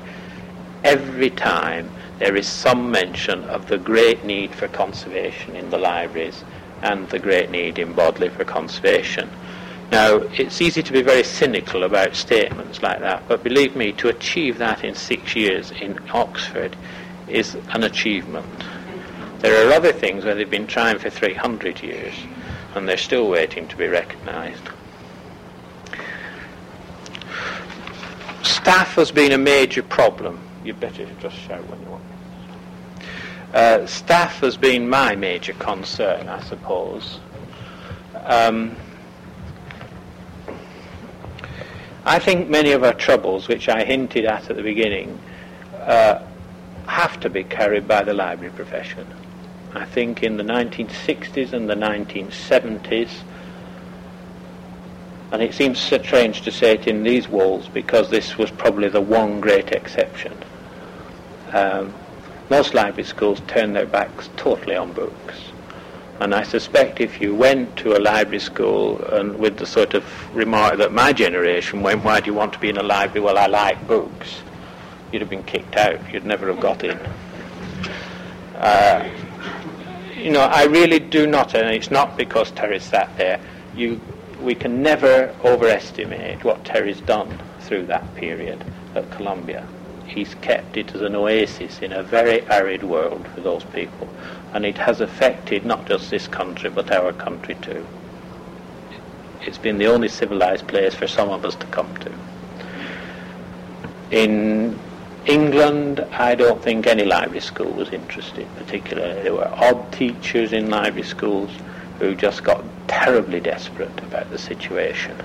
[SPEAKER 2] every time there is some mention of the great need for conservation in the libraries and the great need in Bodley for conservation. Now, it's easy to be very cynical about statements like that, but believe me, to achieve that in six years in Oxford is an achievement. There are other things where they've been trying for 300 years, and they're still waiting to be recognised. Staff has been a major problem. You'd better just shout when you want. Uh, staff has been my major concern, I suppose. Um, I think many of our troubles, which I hinted at at the beginning, uh, have to be carried by the library profession. I think in the 1960s and the 1970s, and it seems strange to say it in these walls because this was probably the one great exception. Um, most library schools turned their backs totally on books. And I suspect if you went to a library school and with the sort of remark that my generation went, why do you want to be in a library? Well, I like books. You'd have been kicked out. You'd never have got in. Uh, you know, I really do not, and it's not because Terry sat there. You, we can never overestimate what Terry's done through that period at Columbia he's kept it as an oasis in a very arid world for those people. And it has affected not just this country, but our country too. It's been the only civilized place for some of us to come to. In England, I don't think any library school was interested particularly. There were odd teachers in library schools who just got terribly desperate about the situation.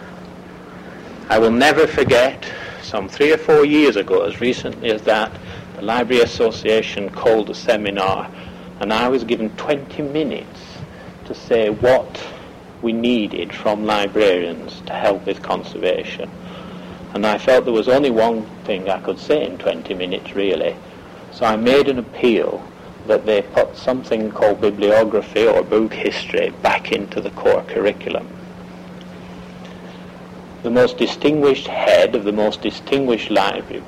[SPEAKER 2] I will never forget some three or four years ago, as recently as that, the Library Association called a seminar, and I was given 20 minutes to say what we needed from librarians to help with conservation. And I felt there was only one thing I could say in 20 minutes, really. So I made an appeal that they put something called bibliography or book history back into the core curriculum the most distinguished head of the most distinguished library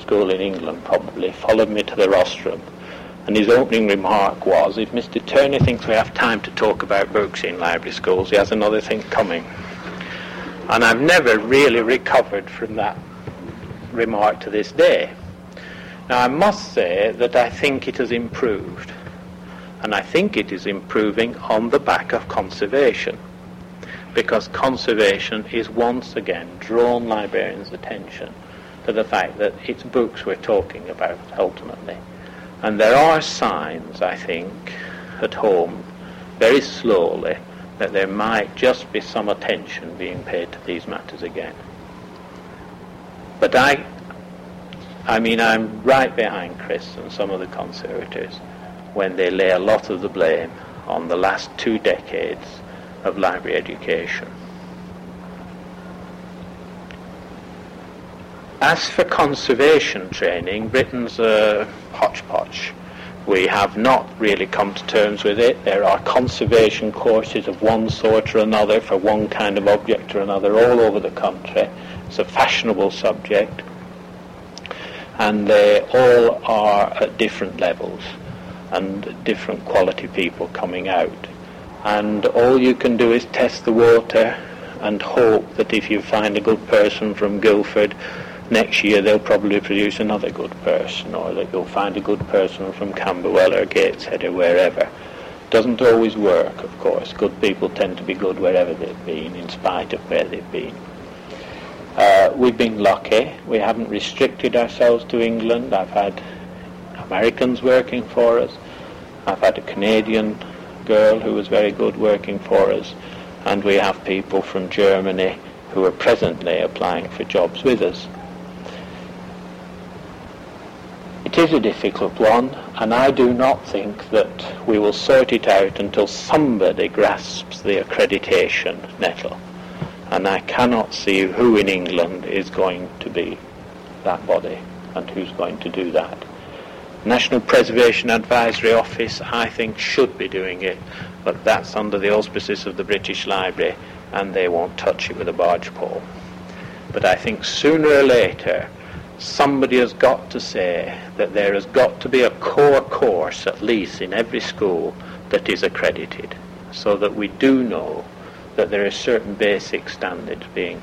[SPEAKER 2] school in England probably followed me to the rostrum and his opening remark was if Mr. Turner thinks we have time to talk about books in library schools he has another thing coming and I've never really recovered from that remark to this day now I must say that I think it has improved and I think it is improving on the back of conservation because conservation is once again drawn librarians' attention to the fact that it's books we're talking about ultimately. And there are signs, I think, at home, very slowly, that there might just be some attention being paid to these matters again. But I, I mean, I'm right behind Chris and some of the conservators when they lay a lot of the blame on the last two decades of library education. As for conservation training, Britain's a hodgepodge. We have not really come to terms with it. There are conservation courses of one sort or another for one kind of object or another all over the country. It's a fashionable subject. And they all are at different levels. and different quality people coming out. And all you can do is test the water and hope that if you find a good person from Guildford, next year they'll probably produce another good person, or that you'll find a good person from Camberwell or Gateshead or wherever. Doesn't always work, of course. Good people tend to be good wherever they've been, in spite of where they've been. Uh, we've been lucky. We haven't restricted ourselves to England. I've had Americans working for us. I've had a Canadian girl who was very good working for us. And we have people from Germany who are presently applying for jobs with us. It is a difficult one, and I do not think that we will sort it out until somebody grasps the accreditation nettle. And I cannot see who in England is going to be that body and who's going to do that. National Preservation Advisory Office, I think, should be doing it, but that's under the auspices of the British Library, and they won't touch it with a barge pole. But I think sooner or later, somebody has got to say that there has got to be a core course, at least in every school, that is accredited, so that we do know that there are certain basic standards being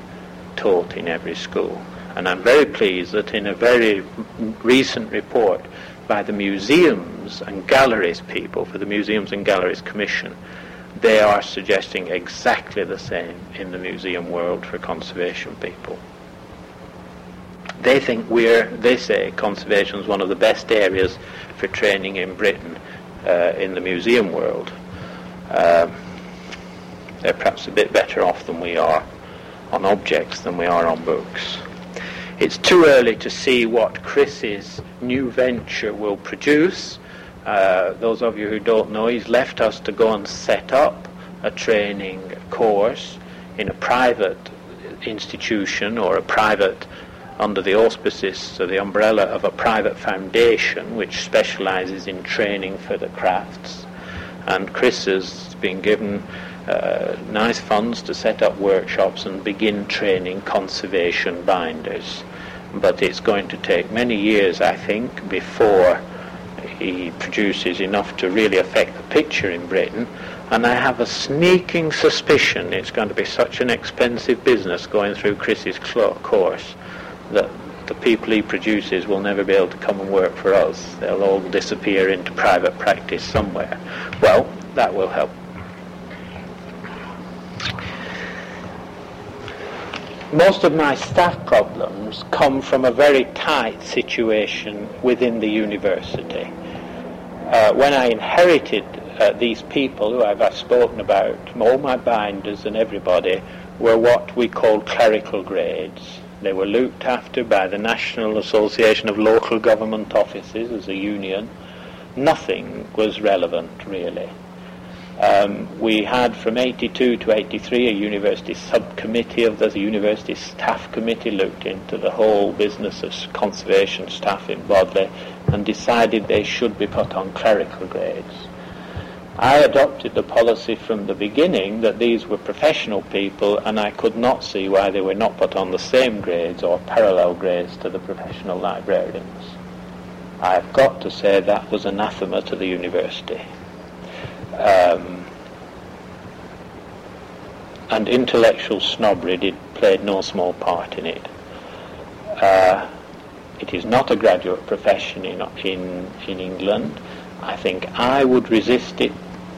[SPEAKER 2] taught in every school. And I'm very pleased that in a very recent report by the museums and galleries people for the Museums and Galleries Commission, they are suggesting exactly the same in the museum world for conservation people. They think we're, they say conservation is one of the best areas for training in Britain uh, in the museum world. Uh, they're perhaps a bit better off than we are on objects than we are on books. It's too early to see what Chris's new venture will produce. Uh, those of you who don't know, he's left us to go and set up a training course in a private institution or a private under the auspices or the umbrella of a private foundation which specializes in training for the crafts. And Chris has been given uh, nice funds to set up workshops and begin training conservation binders. But it's going to take many years, I think, before he produces enough to really affect the picture in Britain. And I have a sneaking suspicion it's going to be such an expensive business going through Chris's course that the people he produces will never be able to come and work for us. They'll all disappear into private practice somewhere. Well, that will help. Most of my staff problems come from a very tight situation within the university. Uh, when I inherited uh, these people who I've, I've spoken about, all my binders and everybody, were what we call clerical grades they were looked after by the National Association of Local Government Officers as a union. Nothing was relevant, really. Um, we had from 82 to 83 a university subcommittee of the university staff committee looked into the whole business of conservation staff in Bodley and decided they should be put on clerical grades. I adopted the policy from the beginning that these were professional people and I could not see why they were not put on the same grades or parallel grades to the professional librarians. I've got to say that was anathema to the university. Um, and intellectual snobbery did, played no small part in it. Uh, it is not a graduate profession in, in, in England. I think I would resist it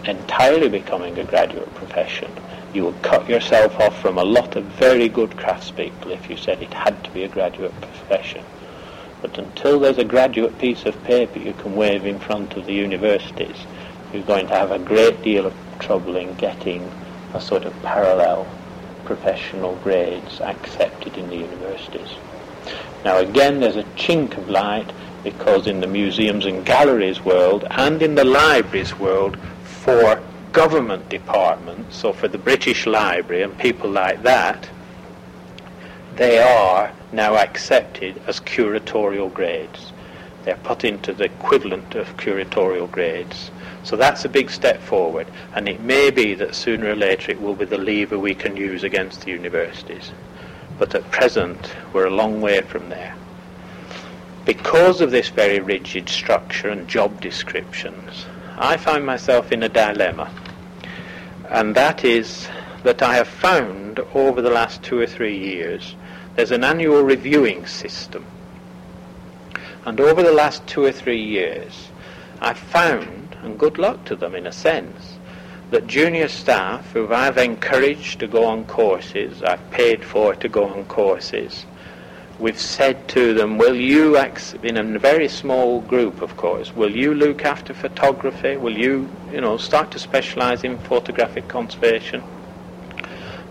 [SPEAKER 2] entirely becoming a graduate profession, you would cut yourself off from a lot of very good craftspeople if you said it had to be a graduate profession. But until there's a graduate piece of paper you can wave in front of the universities, you're going to have a great deal of trouble in getting a sort of parallel professional grades accepted in the universities. Now again, there's a chink of light because in the museums and galleries world and in the libraries world, for government departments, so for the British Library and people like that, they are now accepted as curatorial grades. They're put into the equivalent of curatorial grades. So that's a big step forward, and it may be that sooner or later it will be the lever we can use against the universities. But at present, we're a long way from there. because of this very rigid structure and job descriptions, I find myself in a dilemma. And that is that I have found over the last two or three years there's an annual reviewing system. And over the last two or three years, I've found, and good luck to them in a sense, that junior staff who I've encouraged to go on courses, I've paid for to go on courses, we've said to them, will you, in a very small group of course, will you look after photography? Will you, you know, start to specialize in photographic conservation?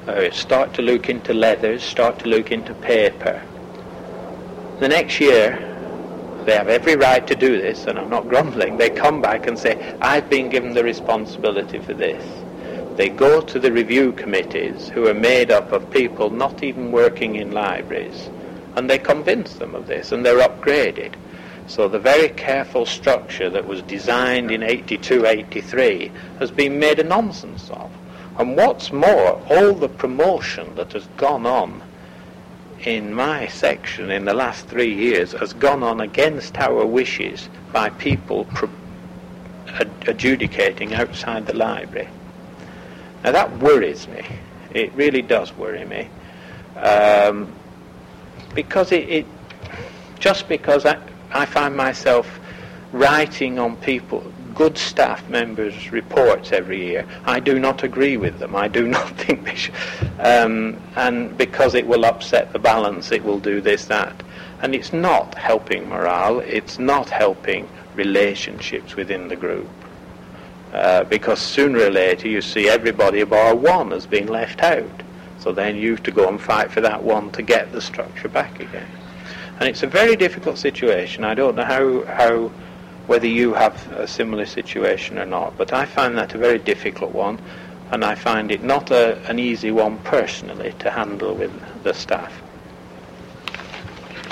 [SPEAKER 2] Uh, start to look into leathers, start to look into paper. The next year, they have every right to do this, and I'm not grumbling. They come back and say, I've been given the responsibility for this. They go to the review committees, who are made up of people not even working in libraries, and they convince them of this, and they're upgraded. So the very careful structure that was designed in 82, 83 has been made a nonsense of. And what's more, all the promotion that has gone on in my section in the last three years has gone on against our wishes by people pro- adjudicating outside the library. Now that worries me. It really does worry me. Um, because it, it, just because I, I find myself writing on people good staff members' reports every year. I do not agree with them. I do [LAUGHS] not think they should. Um, and because it will upset the balance, it will do this, that. And it's not helping morale. It's not helping relationships within the group. Uh, because sooner or later you see everybody bar one has been left out. So then you have to go and fight for that one to get the structure back again. And it's a very difficult situation. I don't know how, how whether you have a similar situation or not. But I find that a very difficult one, and I find it not a, an easy one personally to handle with the staff.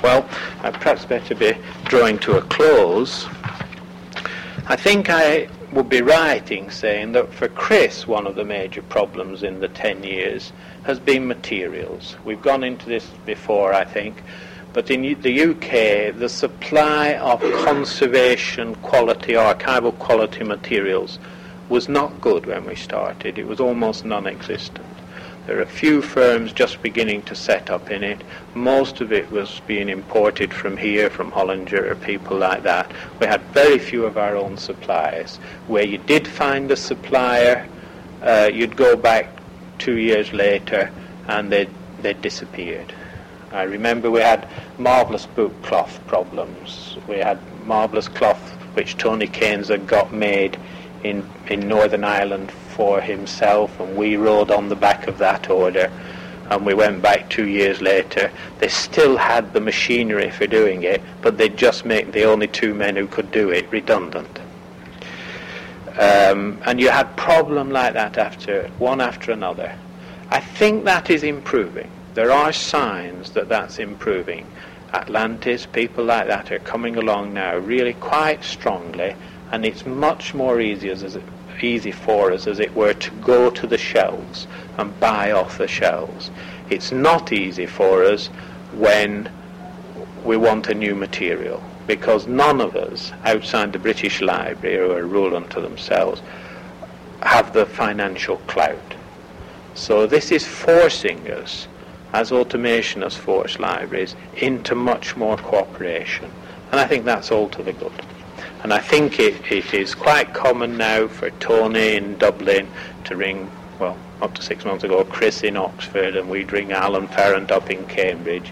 [SPEAKER 2] Well, I'd perhaps better be drawing to a close. I think I would be right in saying that for Chris, one of the major problems in the 10 years has been materials. We've gone into this before, I think. But in the UK, the supply of conservation quality, archival quality materials was not good when we started. It was almost non-existent. There are a few firms just beginning to set up in it. Most of it was being imported from here, from Hollinger or people like that. We had very few of our own suppliers. Where you did find a supplier, uh, you'd go back two years later and they'd, they'd disappeared. I remember we had marvellous book cloth problems. We had marvellous cloth which Tony Cains had got made in, in Northern Ireland for himself, and we rode on the back of that order. And we went back two years later. They still had the machinery for doing it, but they'd just make the only two men who could do it redundant. Um, and you had problem like that after one after another. I think that is improving there are signs that that's improving. Atlantis, people like that are coming along now really quite strongly, and it's much more easy, as, it, easy for us, as it were, to go to the shelves and buy off the shelves. It's not easy for us when we want a new material, because none of us outside the British Library, who are rule unto themselves, have the financial clout. So this is forcing us as automation has forced libraries into much more cooperation. And I think that's all to the good. And I think it, it is quite common now for Tony in Dublin to ring, well, up to six months ago, Chris in Oxford, and we'd ring Alan Farrant up in Cambridge,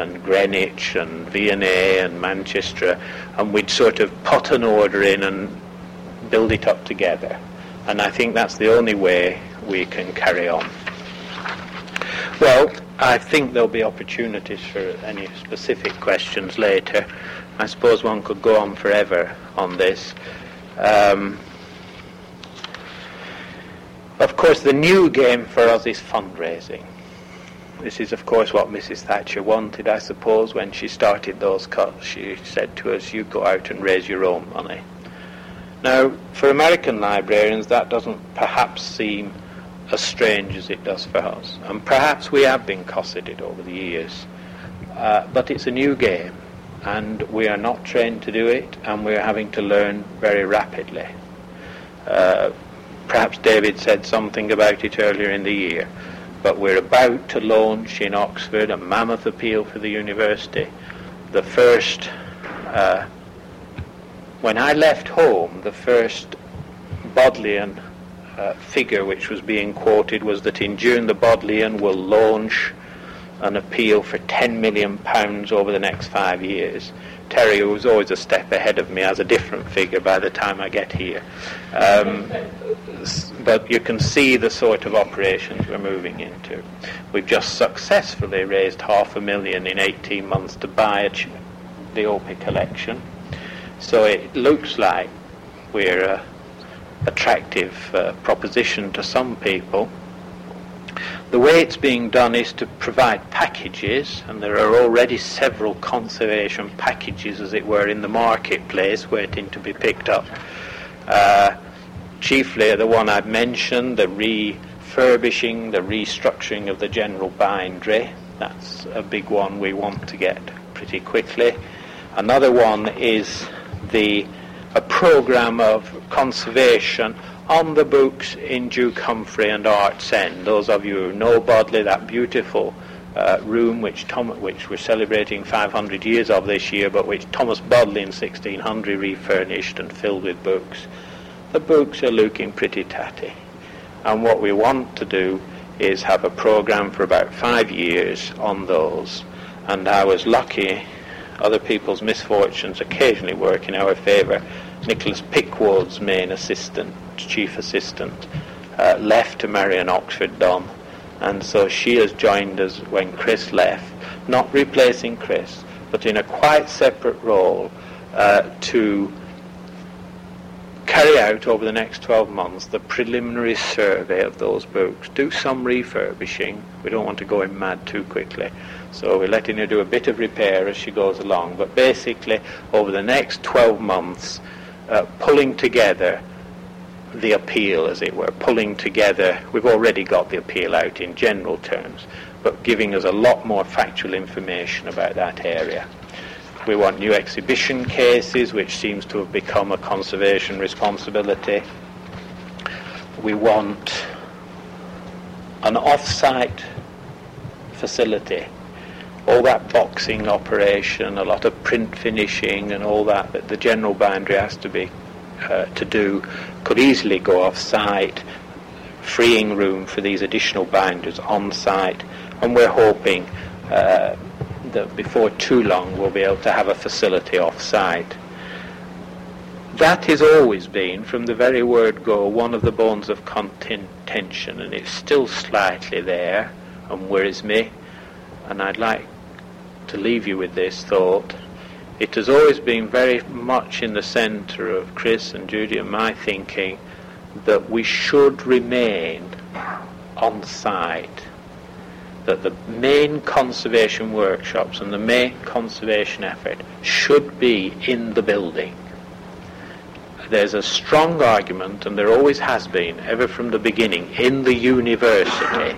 [SPEAKER 2] and Greenwich, and V&A, and Manchester, and we'd sort of put an order in and build it up together. And I think that's the only way we can carry on. Well, I think there'll be opportunities for any specific questions later. I suppose one could go on forever on this. Um, of course, the new game for us is fundraising. This is, of course, what Mrs. Thatcher wanted, I suppose, when she started those cuts. She said to us, you go out and raise your own money. Now, for American librarians, that doesn't perhaps seem as strange as it does for us. And perhaps we have been cosseted over the years. Uh, but it's a new game. and we are not trained to do it, and we are having to learn very rapidly. Uh, perhaps David said something about it earlier in the year, but we're about to launch in Oxford a mammoth appeal for the university. The first, uh, when I left home, the first Bodleian uh, figure which was being quoted was that in June the Bodleian will launch an appeal for 10 million pounds over the next five years. Terry, was always a step ahead of me, has a different figure by the time I get here. Um, but you can see the sort of operations we're moving into. We've just successfully raised half a million in 18 months to buy ch- the Opie collection. So it looks like we're an attractive uh, proposition to some people. The way it's being done is to provide packages, and there are already several conservation packages, as it were, in the marketplace waiting to be picked up. Uh, chiefly the one I've mentioned, the refurbishing, the restructuring of the general bindery. That's a big one we want to get pretty quickly. Another one is the a program of conservation on the books in Duke Humfrey and Arts End. Those of you who know Bodley, that beautiful uh, room which, Tom, which we're celebrating 500 years of this year, but which Thomas Bodley in 1600 refurnished and filled with books. The books are looking pretty tatty. And what we want to do is have a program for about five years on those. And I was lucky, other people's misfortunes occasionally work in our favour. Nicholas Pickwoad's main assistant, chief assistant, uh, left to marry an Oxford Dom, and so she has joined us when Chris left, not replacing Chris, but in a quite separate role uh, to carry out over the next 12 months the preliminary survey of those books, do some refurbishing. We don't want to go in mad too quickly. So we're letting her do a bit of repair as she goes along. But basically, over the next 12 months, uh, pulling together the appeal, as it were, pulling together. We've already got the appeal out in general terms, but giving us a lot more factual information about that area. We want new exhibition cases, which seems to have become a conservation responsibility. We want an off-site facility. All that boxing operation, a lot of print finishing, and all that that the general bindery has to be to do could easily go off site, freeing room for these additional binders on site, and we're hoping uh, that before too long we'll be able to have a facility off site. That has always been, from the very word go, one of the bones of contention, and it's still slightly there and worries me. And I'd like to leave you with this thought. It has always been very much in the centre of Chris and Judy and my thinking that we should remain on site that the main conservation workshops and the main conservation effort should be in the building. There's a strong argument, and there always has been, ever from the beginning, in the university,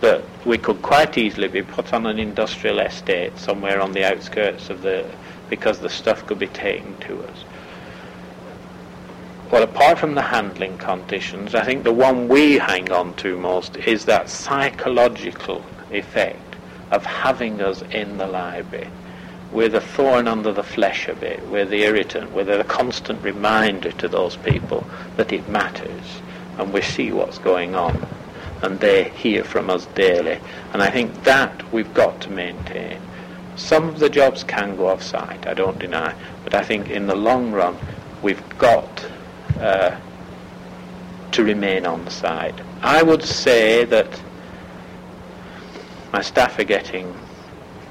[SPEAKER 2] that we could quite easily be put on an industrial estate somewhere on the outskirts of the, because the stuff could be taken to us. Well, apart from the handling conditions, I think the one we hang on to most is that psychological effect of having us in the library. We're the thorn under the flesh a bit. We're the irritant. We're the constant reminder to those people that it matters and we see what's going on and they hear from us daily. And I think that we've got to maintain. Some of the jobs can go off site, I don't deny, but I think in the long run we've got uh, to remain on site. I would say that my staff are getting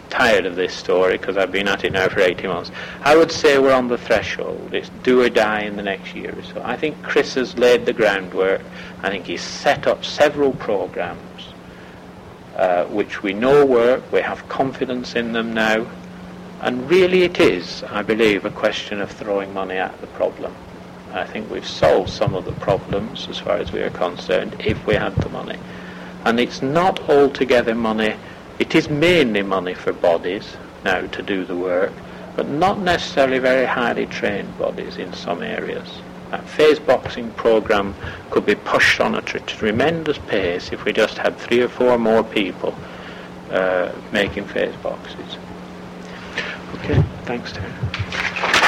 [SPEAKER 2] tired of this story because I've been at it now for 18 months. I would say we're on the threshold. It's do or die in the next year or so. I think Chris has laid the groundwork. I think he's set up several programs uh, which we know work. We have confidence in them now. And really it is, I believe, a question of throwing money at the problem. I think we've solved some of the problems as far as we are concerned if we had the money. And it's not altogether money, it is mainly money for bodies now to do the work, but not necessarily very highly trained bodies in some areas. That phase boxing program could be pushed on at a tremendous pace if we just had three or four more people uh, making phase boxes. Okay, thanks, Terry.